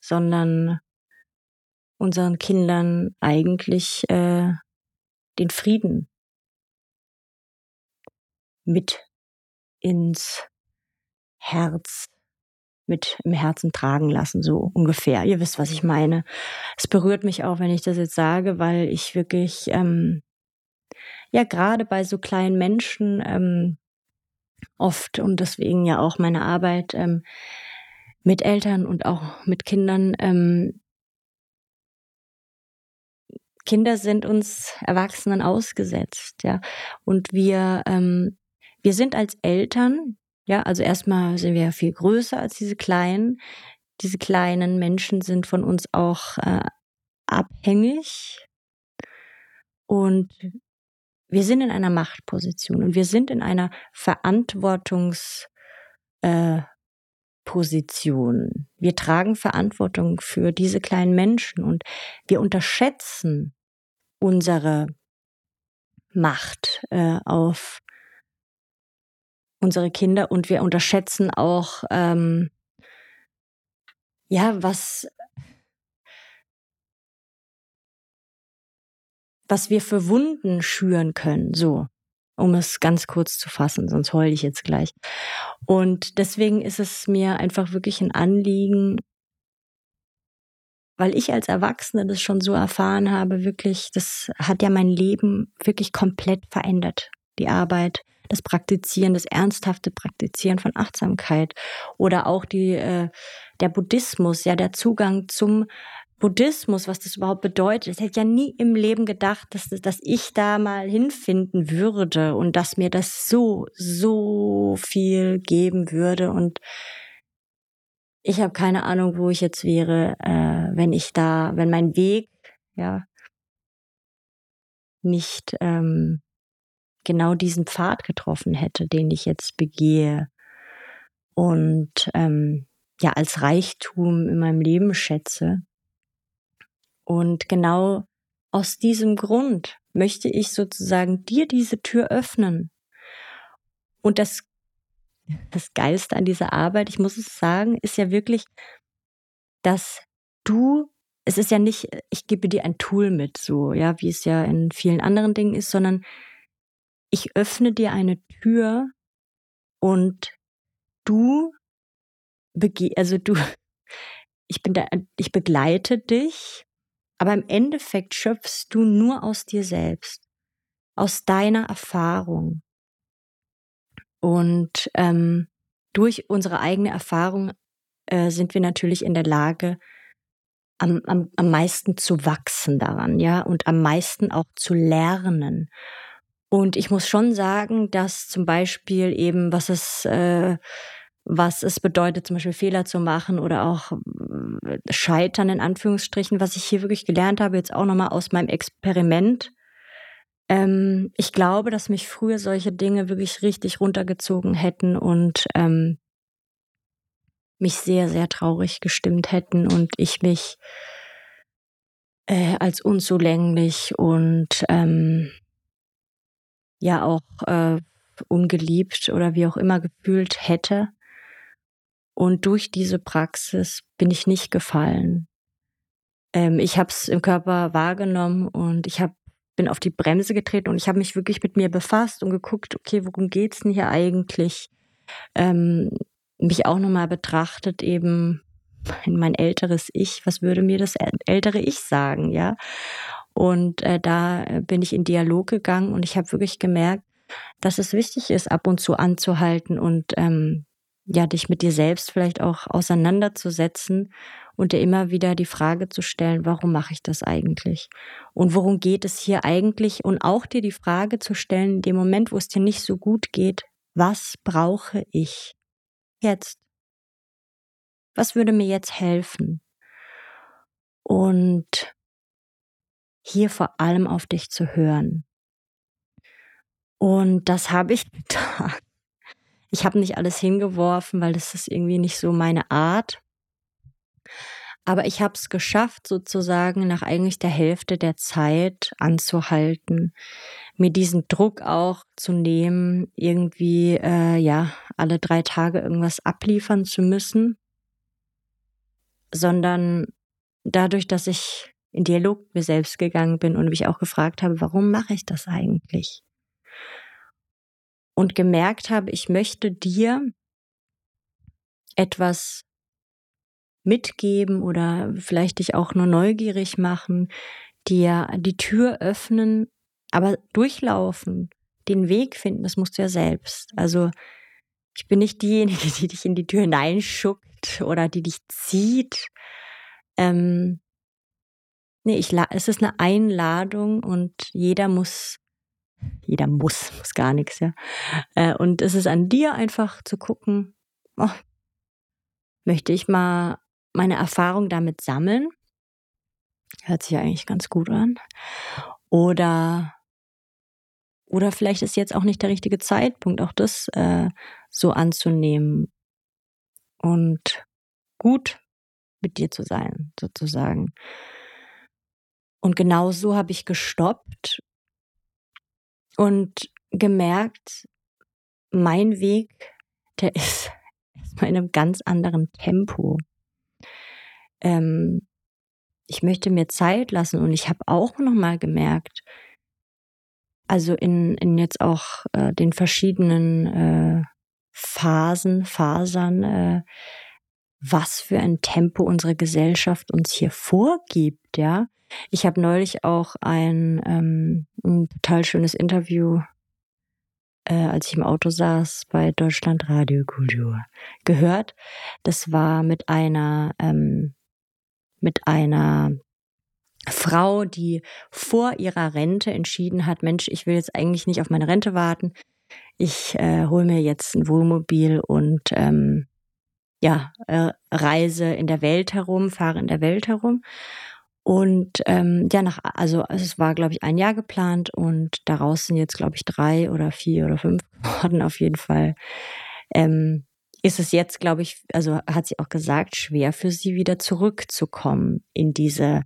B: sondern unseren Kindern eigentlich äh, den Frieden mit ins Herz, mit im Herzen tragen lassen, so ungefähr. Ihr wisst, was ich meine. Es berührt mich auch, wenn ich das jetzt sage, weil ich wirklich, ähm, ja, gerade bei so kleinen Menschen ähm, oft und deswegen ja auch meine Arbeit ähm, mit Eltern und auch mit Kindern ähm, Kinder sind uns Erwachsenen ausgesetzt, ja. Und wir, ähm, wir sind als Eltern, ja, also erstmal sind wir ja viel größer als diese kleinen. Diese kleinen Menschen sind von uns auch äh, abhängig. Und wir sind in einer Machtposition und wir sind in einer Verantwortungs, äh, Position. Wir tragen Verantwortung für diese kleinen Menschen und wir unterschätzen unsere Macht äh, auf unsere Kinder und wir unterschätzen auch, ähm, ja, was, was wir für Wunden schüren können, so um es ganz kurz zu fassen, sonst heule ich jetzt gleich. Und deswegen ist es mir einfach wirklich ein Anliegen, weil ich als Erwachsene das schon so erfahren habe, wirklich, das hat ja mein Leben wirklich komplett verändert. Die Arbeit, das Praktizieren, das ernsthafte Praktizieren von Achtsamkeit oder auch die, äh, der Buddhismus, ja, der Zugang zum Buddhismus, was das überhaupt bedeutet. Ich hätte ja nie im Leben gedacht, dass, dass ich da mal hinfinden würde und dass mir das so, so viel geben würde. Und ich habe keine Ahnung, wo ich jetzt wäre, äh, wenn ich da, wenn mein Weg, ja, nicht ähm, genau diesen Pfad getroffen hätte, den ich jetzt begehe und ähm, ja als Reichtum in meinem Leben schätze. Und genau aus diesem Grund möchte ich sozusagen dir diese Tür öffnen. Und das, das Geilste an dieser Arbeit, ich muss es sagen, ist ja wirklich, dass du, es ist ja nicht, ich gebe dir ein Tool mit, so, ja, wie es ja in vielen anderen Dingen ist, sondern ich öffne dir eine Tür und du, also du, ich bin da, ich begleite dich aber im Endeffekt schöpfst du nur aus dir selbst, aus deiner Erfahrung. Und ähm, durch unsere eigene Erfahrung äh, sind wir natürlich in der Lage, am, am, am meisten zu wachsen daran, ja, und am meisten auch zu lernen. Und ich muss schon sagen, dass zum Beispiel eben, was es äh, was es bedeutet, zum Beispiel Fehler zu machen oder auch äh, Scheitern in Anführungsstrichen, was ich hier wirklich gelernt habe, jetzt auch nochmal aus meinem Experiment. Ähm, ich glaube, dass mich früher solche Dinge wirklich richtig runtergezogen hätten und ähm, mich sehr, sehr traurig gestimmt hätten und ich mich äh, als unzulänglich und ähm, ja auch äh, ungeliebt oder wie auch immer gefühlt hätte. Und durch diese Praxis bin ich nicht gefallen. Ähm, ich habe es im Körper wahrgenommen und ich hab, bin auf die Bremse getreten und ich habe mich wirklich mit mir befasst und geguckt, okay, worum geht's denn hier eigentlich? Ähm, mich auch nochmal betrachtet, eben mein, mein älteres Ich, was würde mir das ältere Ich sagen, ja? Und äh, da bin ich in Dialog gegangen und ich habe wirklich gemerkt, dass es wichtig ist, ab und zu anzuhalten und ähm, ja, dich mit dir selbst vielleicht auch auseinanderzusetzen und dir immer wieder die Frage zu stellen, warum mache ich das eigentlich? Und worum geht es hier eigentlich? Und auch dir die Frage zu stellen, in dem Moment, wo es dir nicht so gut geht, was brauche ich jetzt? Was würde mir jetzt helfen? Und hier vor allem auf dich zu hören. Und das habe ich getan. Ich habe nicht alles hingeworfen, weil das ist irgendwie nicht so meine Art. Aber ich habe es geschafft, sozusagen nach eigentlich der Hälfte der Zeit anzuhalten, mir diesen Druck auch zu nehmen, irgendwie äh, ja alle drei Tage irgendwas abliefern zu müssen, sondern dadurch, dass ich in Dialog mit mir selbst gegangen bin und mich auch gefragt habe, warum mache ich das eigentlich? Und gemerkt habe, ich möchte dir etwas mitgeben oder vielleicht dich auch nur neugierig machen, dir die Tür öffnen, aber durchlaufen, den Weg finden, das musst du ja selbst. Also ich bin nicht diejenige, die dich in die Tür hineinschuckt oder die dich zieht. Ähm, nee, ich, es ist eine Einladung und jeder muss, jeder muss, muss gar nichts, ja. Äh, und es ist an dir einfach zu gucken, oh, möchte ich mal meine Erfahrung damit sammeln. Hört sich eigentlich ganz gut an. Oder, oder vielleicht ist jetzt auch nicht der richtige Zeitpunkt, auch das äh, so anzunehmen und gut mit dir zu sein, sozusagen. Und genau so habe ich gestoppt und gemerkt, mein Weg, der ist in einem ganz anderen Tempo ähm, ich möchte mir Zeit lassen und ich habe auch noch mal gemerkt, also in, in jetzt auch äh, den verschiedenen äh, Phasen, Fasern, äh, was für ein Tempo unsere Gesellschaft uns hier vorgibt, ja. Ich habe neulich auch ein, ähm, ein total schönes Interview, äh, als ich im Auto saß, bei Deutschland Radio Kultur gehört. Das war mit einer ähm, mit einer Frau, die vor ihrer Rente entschieden hat, Mensch, ich will jetzt eigentlich nicht auf meine Rente warten. Ich äh, hole mir jetzt ein Wohnmobil und ähm, ja, äh, reise in der Welt herum, fahre in der Welt herum. Und ähm, ja, nach, also es war, glaube ich, ein Jahr geplant und daraus sind jetzt, glaube ich, drei oder vier oder fünf geworden auf jeden Fall. Ähm, ist es jetzt, glaube ich, also hat sie auch gesagt, schwer für sie wieder zurückzukommen in diese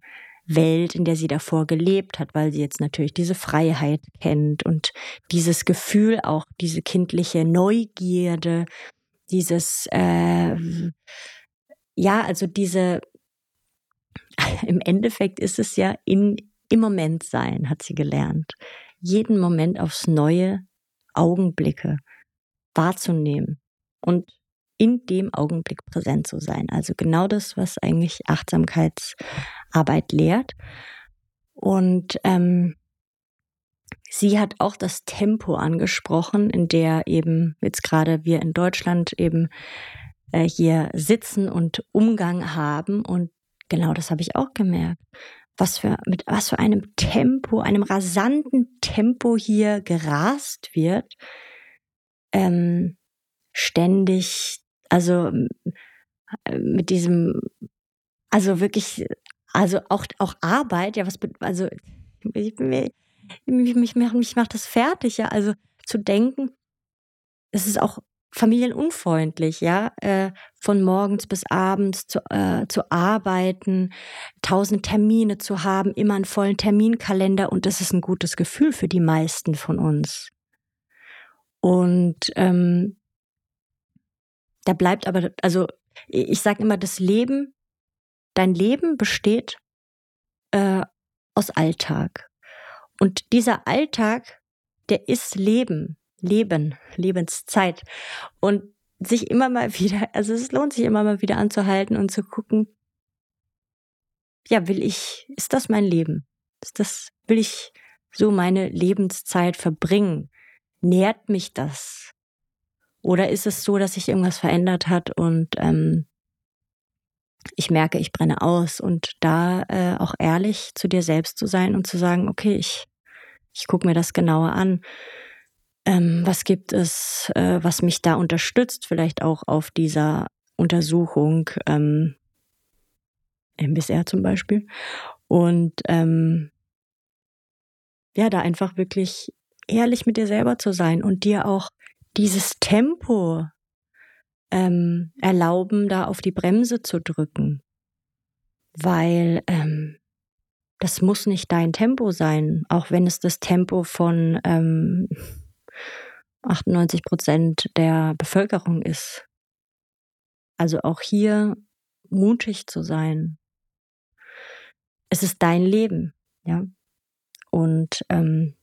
B: Welt, in der sie davor gelebt hat, weil sie jetzt natürlich diese Freiheit kennt und dieses Gefühl, auch diese kindliche Neugierde, dieses, äh, ja, also diese, im Endeffekt ist es ja in, im Moment sein, hat sie gelernt. Jeden Moment aufs neue Augenblicke wahrzunehmen und in dem Augenblick präsent zu sein. Also genau das, was eigentlich Achtsamkeitsarbeit lehrt. Und ähm, sie hat auch das Tempo angesprochen, in der eben jetzt gerade wir in Deutschland eben äh, hier sitzen und Umgang haben. Und genau das habe ich auch gemerkt. Was für, mit was für einem Tempo, einem rasanten Tempo hier gerast wird. Ähm, ständig also äh, mit diesem, also wirklich, also auch, auch Arbeit, ja, was, also ich, mich, mich, mich macht das fertig, ja, also zu denken, es ist auch familienunfreundlich, ja, äh, von morgens bis abends zu, äh, zu arbeiten, tausend Termine zu haben, immer einen vollen Terminkalender und das ist ein gutes Gefühl für die meisten von uns. Und ähm, da bleibt aber, also ich sage immer, das Leben, dein Leben besteht äh, aus Alltag. Und dieser Alltag, der ist Leben, Leben, Lebenszeit. Und sich immer mal wieder, also es lohnt sich immer mal wieder anzuhalten und zu gucken, ja, will ich, ist das mein Leben? Ist das, will ich so meine Lebenszeit verbringen? Nährt mich das? Oder ist es so, dass sich irgendwas verändert hat und ähm, ich merke, ich brenne aus und da äh, auch ehrlich zu dir selbst zu sein und zu sagen, okay, ich, ich gucke mir das genauer an. Ähm, was gibt es, äh, was mich da unterstützt, vielleicht auch auf dieser Untersuchung, ähm, MBSR zum Beispiel. Und ähm, ja, da einfach wirklich ehrlich mit dir selber zu sein und dir auch dieses Tempo ähm, erlauben, da auf die Bremse zu drücken. Weil ähm, das muss nicht dein Tempo sein, auch wenn es das Tempo von ähm, 98 Prozent der Bevölkerung ist. Also auch hier mutig zu sein. Es ist dein Leben, ja. Und ähm,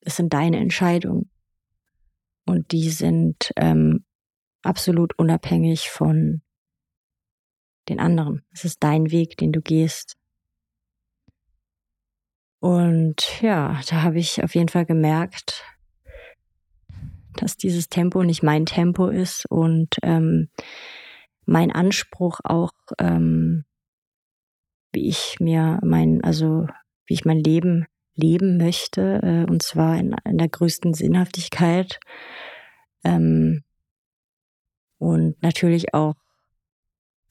B: es sind deine Entscheidungen. Und die sind ähm, absolut unabhängig von den anderen. Es ist dein Weg, den du gehst. Und ja, da habe ich auf jeden Fall gemerkt, dass dieses Tempo nicht mein Tempo ist und ähm, mein Anspruch auch, ähm, wie ich mir mein, also wie ich mein Leben leben möchte, äh, und zwar in, in, der größten Sinnhaftigkeit. Ähm, und natürlich auch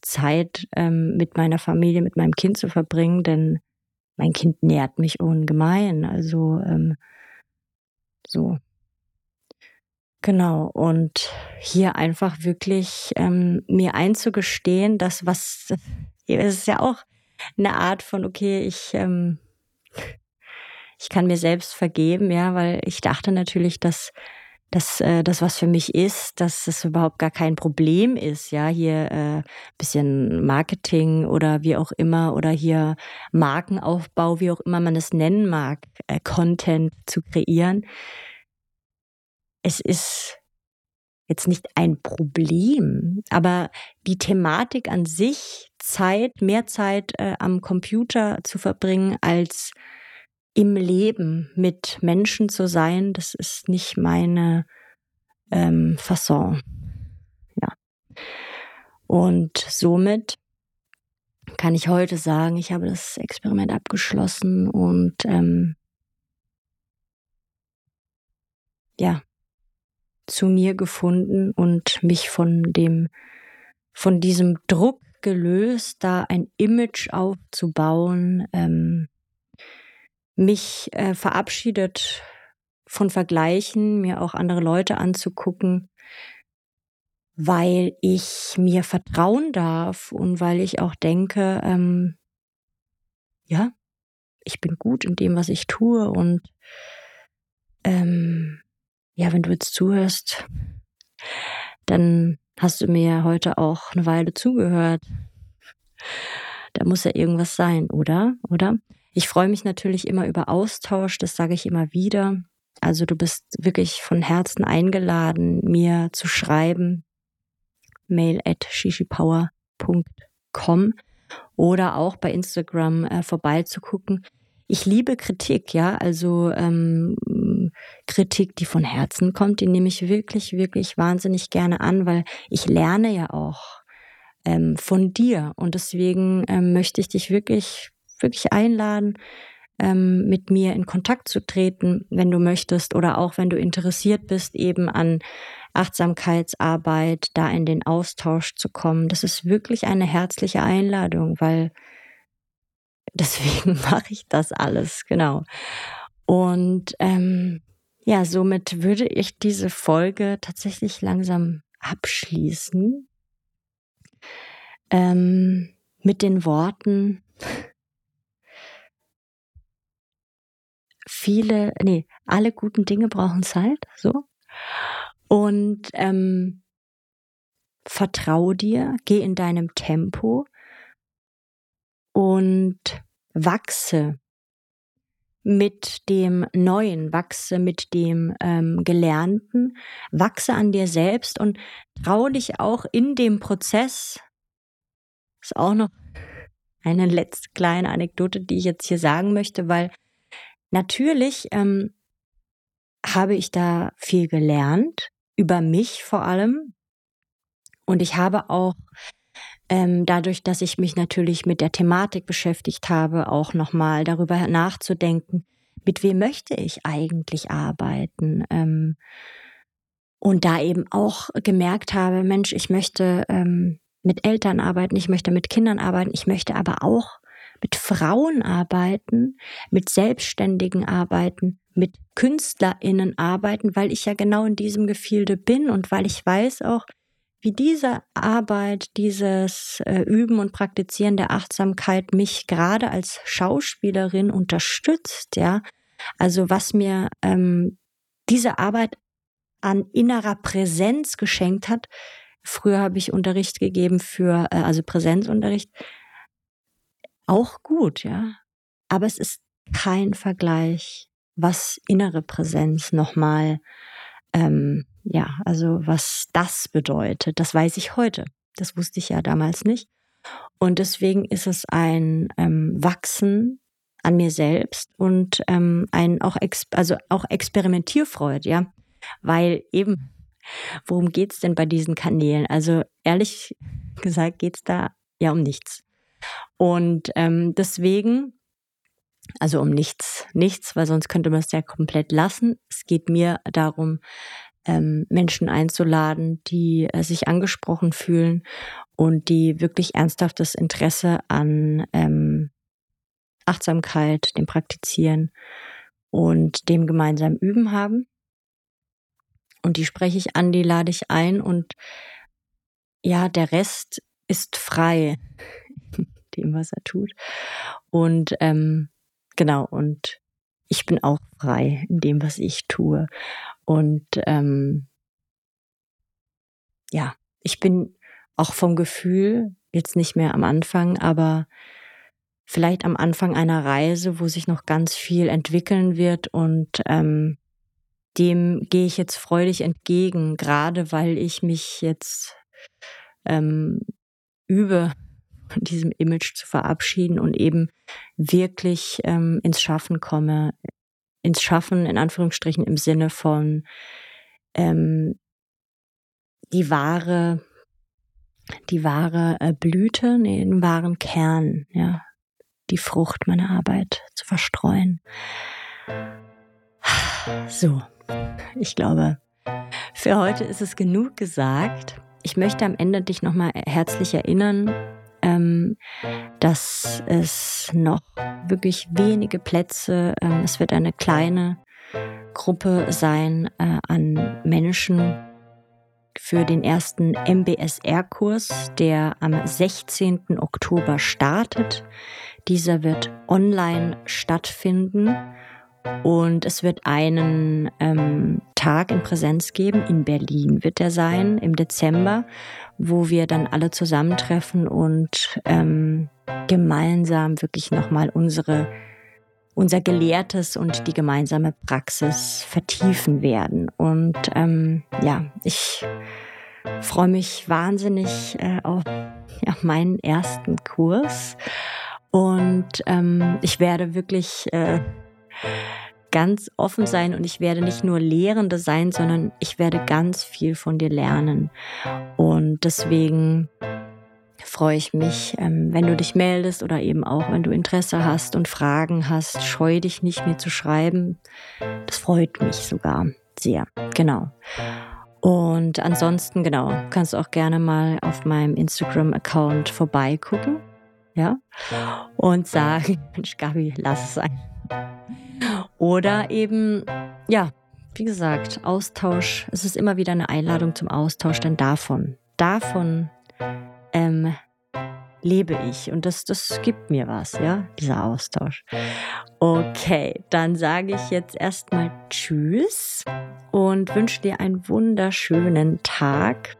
B: Zeit ähm, mit meiner Familie, mit meinem Kind zu verbringen, denn mein Kind nährt mich ungemein. Also ähm, so. Genau. Und hier einfach wirklich ähm, mir einzugestehen, dass was, es ist ja auch eine Art von, okay, ich, ähm, ich kann mir selbst vergeben, ja, weil ich dachte natürlich, dass dass äh, das was für mich ist, dass es überhaupt gar kein Problem ist, ja, hier äh, bisschen Marketing oder wie auch immer oder hier Markenaufbau, wie auch immer man es nennen mag, äh, Content zu kreieren. Es ist jetzt nicht ein Problem, aber die Thematik an sich, Zeit, mehr Zeit äh, am Computer zu verbringen als im Leben mit Menschen zu sein, das ist nicht meine ähm, Fasson. Ja. Und somit kann ich heute sagen, ich habe das Experiment abgeschlossen und ähm, ja, zu mir gefunden und mich von dem, von diesem Druck gelöst, da ein Image aufzubauen, ähm, mich äh, verabschiedet von Vergleichen, mir auch andere Leute anzugucken, weil ich mir vertrauen darf und weil ich auch denke, ähm, ja, ich bin gut in dem, was ich tue und ähm, ja, wenn du jetzt zuhörst, dann hast du mir heute auch eine Weile zugehört. Da muss ja irgendwas sein, oder? Oder? Ich freue mich natürlich immer über Austausch, das sage ich immer wieder. Also du bist wirklich von Herzen eingeladen, mir zu schreiben. Mail at shishipower.com oder auch bei Instagram äh, vorbeizugucken. Ich liebe Kritik, ja, also ähm, Kritik, die von Herzen kommt, die nehme ich wirklich, wirklich wahnsinnig gerne an, weil ich lerne ja auch ähm, von dir und deswegen ähm, möchte ich dich wirklich wirklich einladen, ähm, mit mir in Kontakt zu treten, wenn du möchtest oder auch wenn du interessiert bist, eben an Achtsamkeitsarbeit, da in den Austausch zu kommen. Das ist wirklich eine herzliche Einladung, weil deswegen mache ich das alles, genau. Und ähm, ja, somit würde ich diese Folge tatsächlich langsam abschließen. Ähm, mit den Worten, viele, nee, alle guten Dinge brauchen Zeit, so. Und ähm, vertrau dir, geh in deinem Tempo und wachse mit dem Neuen, wachse mit dem ähm, Gelernten, wachse an dir selbst und trau dich auch in dem Prozess. Ist auch noch eine letzte kleine Anekdote, die ich jetzt hier sagen möchte, weil Natürlich ähm, habe ich da viel gelernt, über mich vor allem. Und ich habe auch ähm, dadurch, dass ich mich natürlich mit der Thematik beschäftigt habe, auch nochmal darüber nachzudenken, mit wem möchte ich eigentlich arbeiten. Ähm, und da eben auch gemerkt habe, Mensch, ich möchte ähm, mit Eltern arbeiten, ich möchte mit Kindern arbeiten, ich möchte aber auch mit Frauen arbeiten, mit Selbstständigen arbeiten, mit KünstlerInnen arbeiten, weil ich ja genau in diesem Gefilde bin und weil ich weiß auch, wie diese Arbeit, dieses äh, Üben und Praktizieren der Achtsamkeit mich gerade als Schauspielerin unterstützt, ja. Also was mir ähm, diese Arbeit an innerer Präsenz geschenkt hat. Früher habe ich Unterricht gegeben für, äh, also Präsenzunterricht. Auch gut, ja. Aber es ist kein Vergleich, was innere Präsenz nochmal, ähm, ja, also was das bedeutet. Das weiß ich heute. Das wusste ich ja damals nicht. Und deswegen ist es ein ähm, Wachsen an mir selbst und ähm, ein auch, also auch Experimentierfreude, ja weil eben, worum geht's denn bei diesen Kanälen? Also ehrlich gesagt geht's da ja um nichts. Und ähm, deswegen, also um nichts, nichts, weil sonst könnte man es ja komplett lassen. Es geht mir darum, ähm, Menschen einzuladen, die äh, sich angesprochen fühlen und die wirklich ernsthaftes Interesse an ähm, Achtsamkeit, dem Praktizieren und dem gemeinsamen Üben haben. Und die spreche ich an, die lade ich ein und ja, der Rest ist frei, dem, was er tut. Und ähm, genau, und ich bin auch frei in dem, was ich tue. Und ähm, ja, ich bin auch vom Gefühl jetzt nicht mehr am Anfang, aber vielleicht am Anfang einer Reise, wo sich noch ganz viel entwickeln wird und ähm, dem gehe ich jetzt freudig entgegen, gerade weil ich mich jetzt ähm, übe, von diesem Image zu verabschieden und eben wirklich ähm, ins Schaffen komme. Ins Schaffen, in Anführungsstrichen, im Sinne von ähm, die wahre, die wahre äh, Blüte, nee, den wahren Kern, ja, die Frucht meiner Arbeit zu verstreuen. So, ich glaube, für heute ist es genug gesagt. Ich möchte am Ende dich nochmal herzlich erinnern, ähm, dass es noch wirklich wenige Plätze, ähm, es wird eine kleine Gruppe sein äh, an Menschen für den ersten MBSR-Kurs, der am 16. Oktober startet. Dieser wird online stattfinden und es wird einen ähm, Tag in Präsenz geben, in Berlin wird er sein, im Dezember, wo wir dann alle zusammentreffen und ähm, gemeinsam wirklich nochmal unsere unser Gelehrtes und die gemeinsame Praxis vertiefen werden. Und ähm, ja, ich freue mich wahnsinnig äh, auf ja, meinen ersten Kurs. Und ähm, ich werde wirklich äh, ganz offen sein und ich werde nicht nur Lehrende sein, sondern ich werde ganz viel von dir lernen. Und deswegen freue ich mich, ähm, wenn du dich meldest oder eben auch, wenn du Interesse hast und Fragen hast, scheu dich nicht, mir zu schreiben. Das freut mich sogar sehr. Genau. Und ansonsten, genau, kannst du auch gerne mal auf meinem Instagram-Account vorbeigucken. Ja. Und sagen, Mensch, Gabi, lass es sein. Oder eben, ja, wie gesagt, Austausch. Es ist immer wieder eine Einladung zum Austausch, denn davon, davon ähm, lebe ich. Und das, das gibt mir was, ja, dieser Austausch. Okay, dann sage ich jetzt erstmal Tschüss und wünsche dir einen wunderschönen Tag.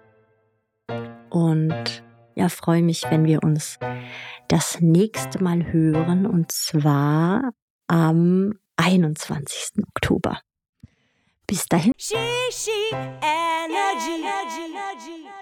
B: Und ja, freue mich, wenn wir uns das nächste Mal hören. Und zwar am 21. Oktober. Bis dahin. She, she, energy, energy.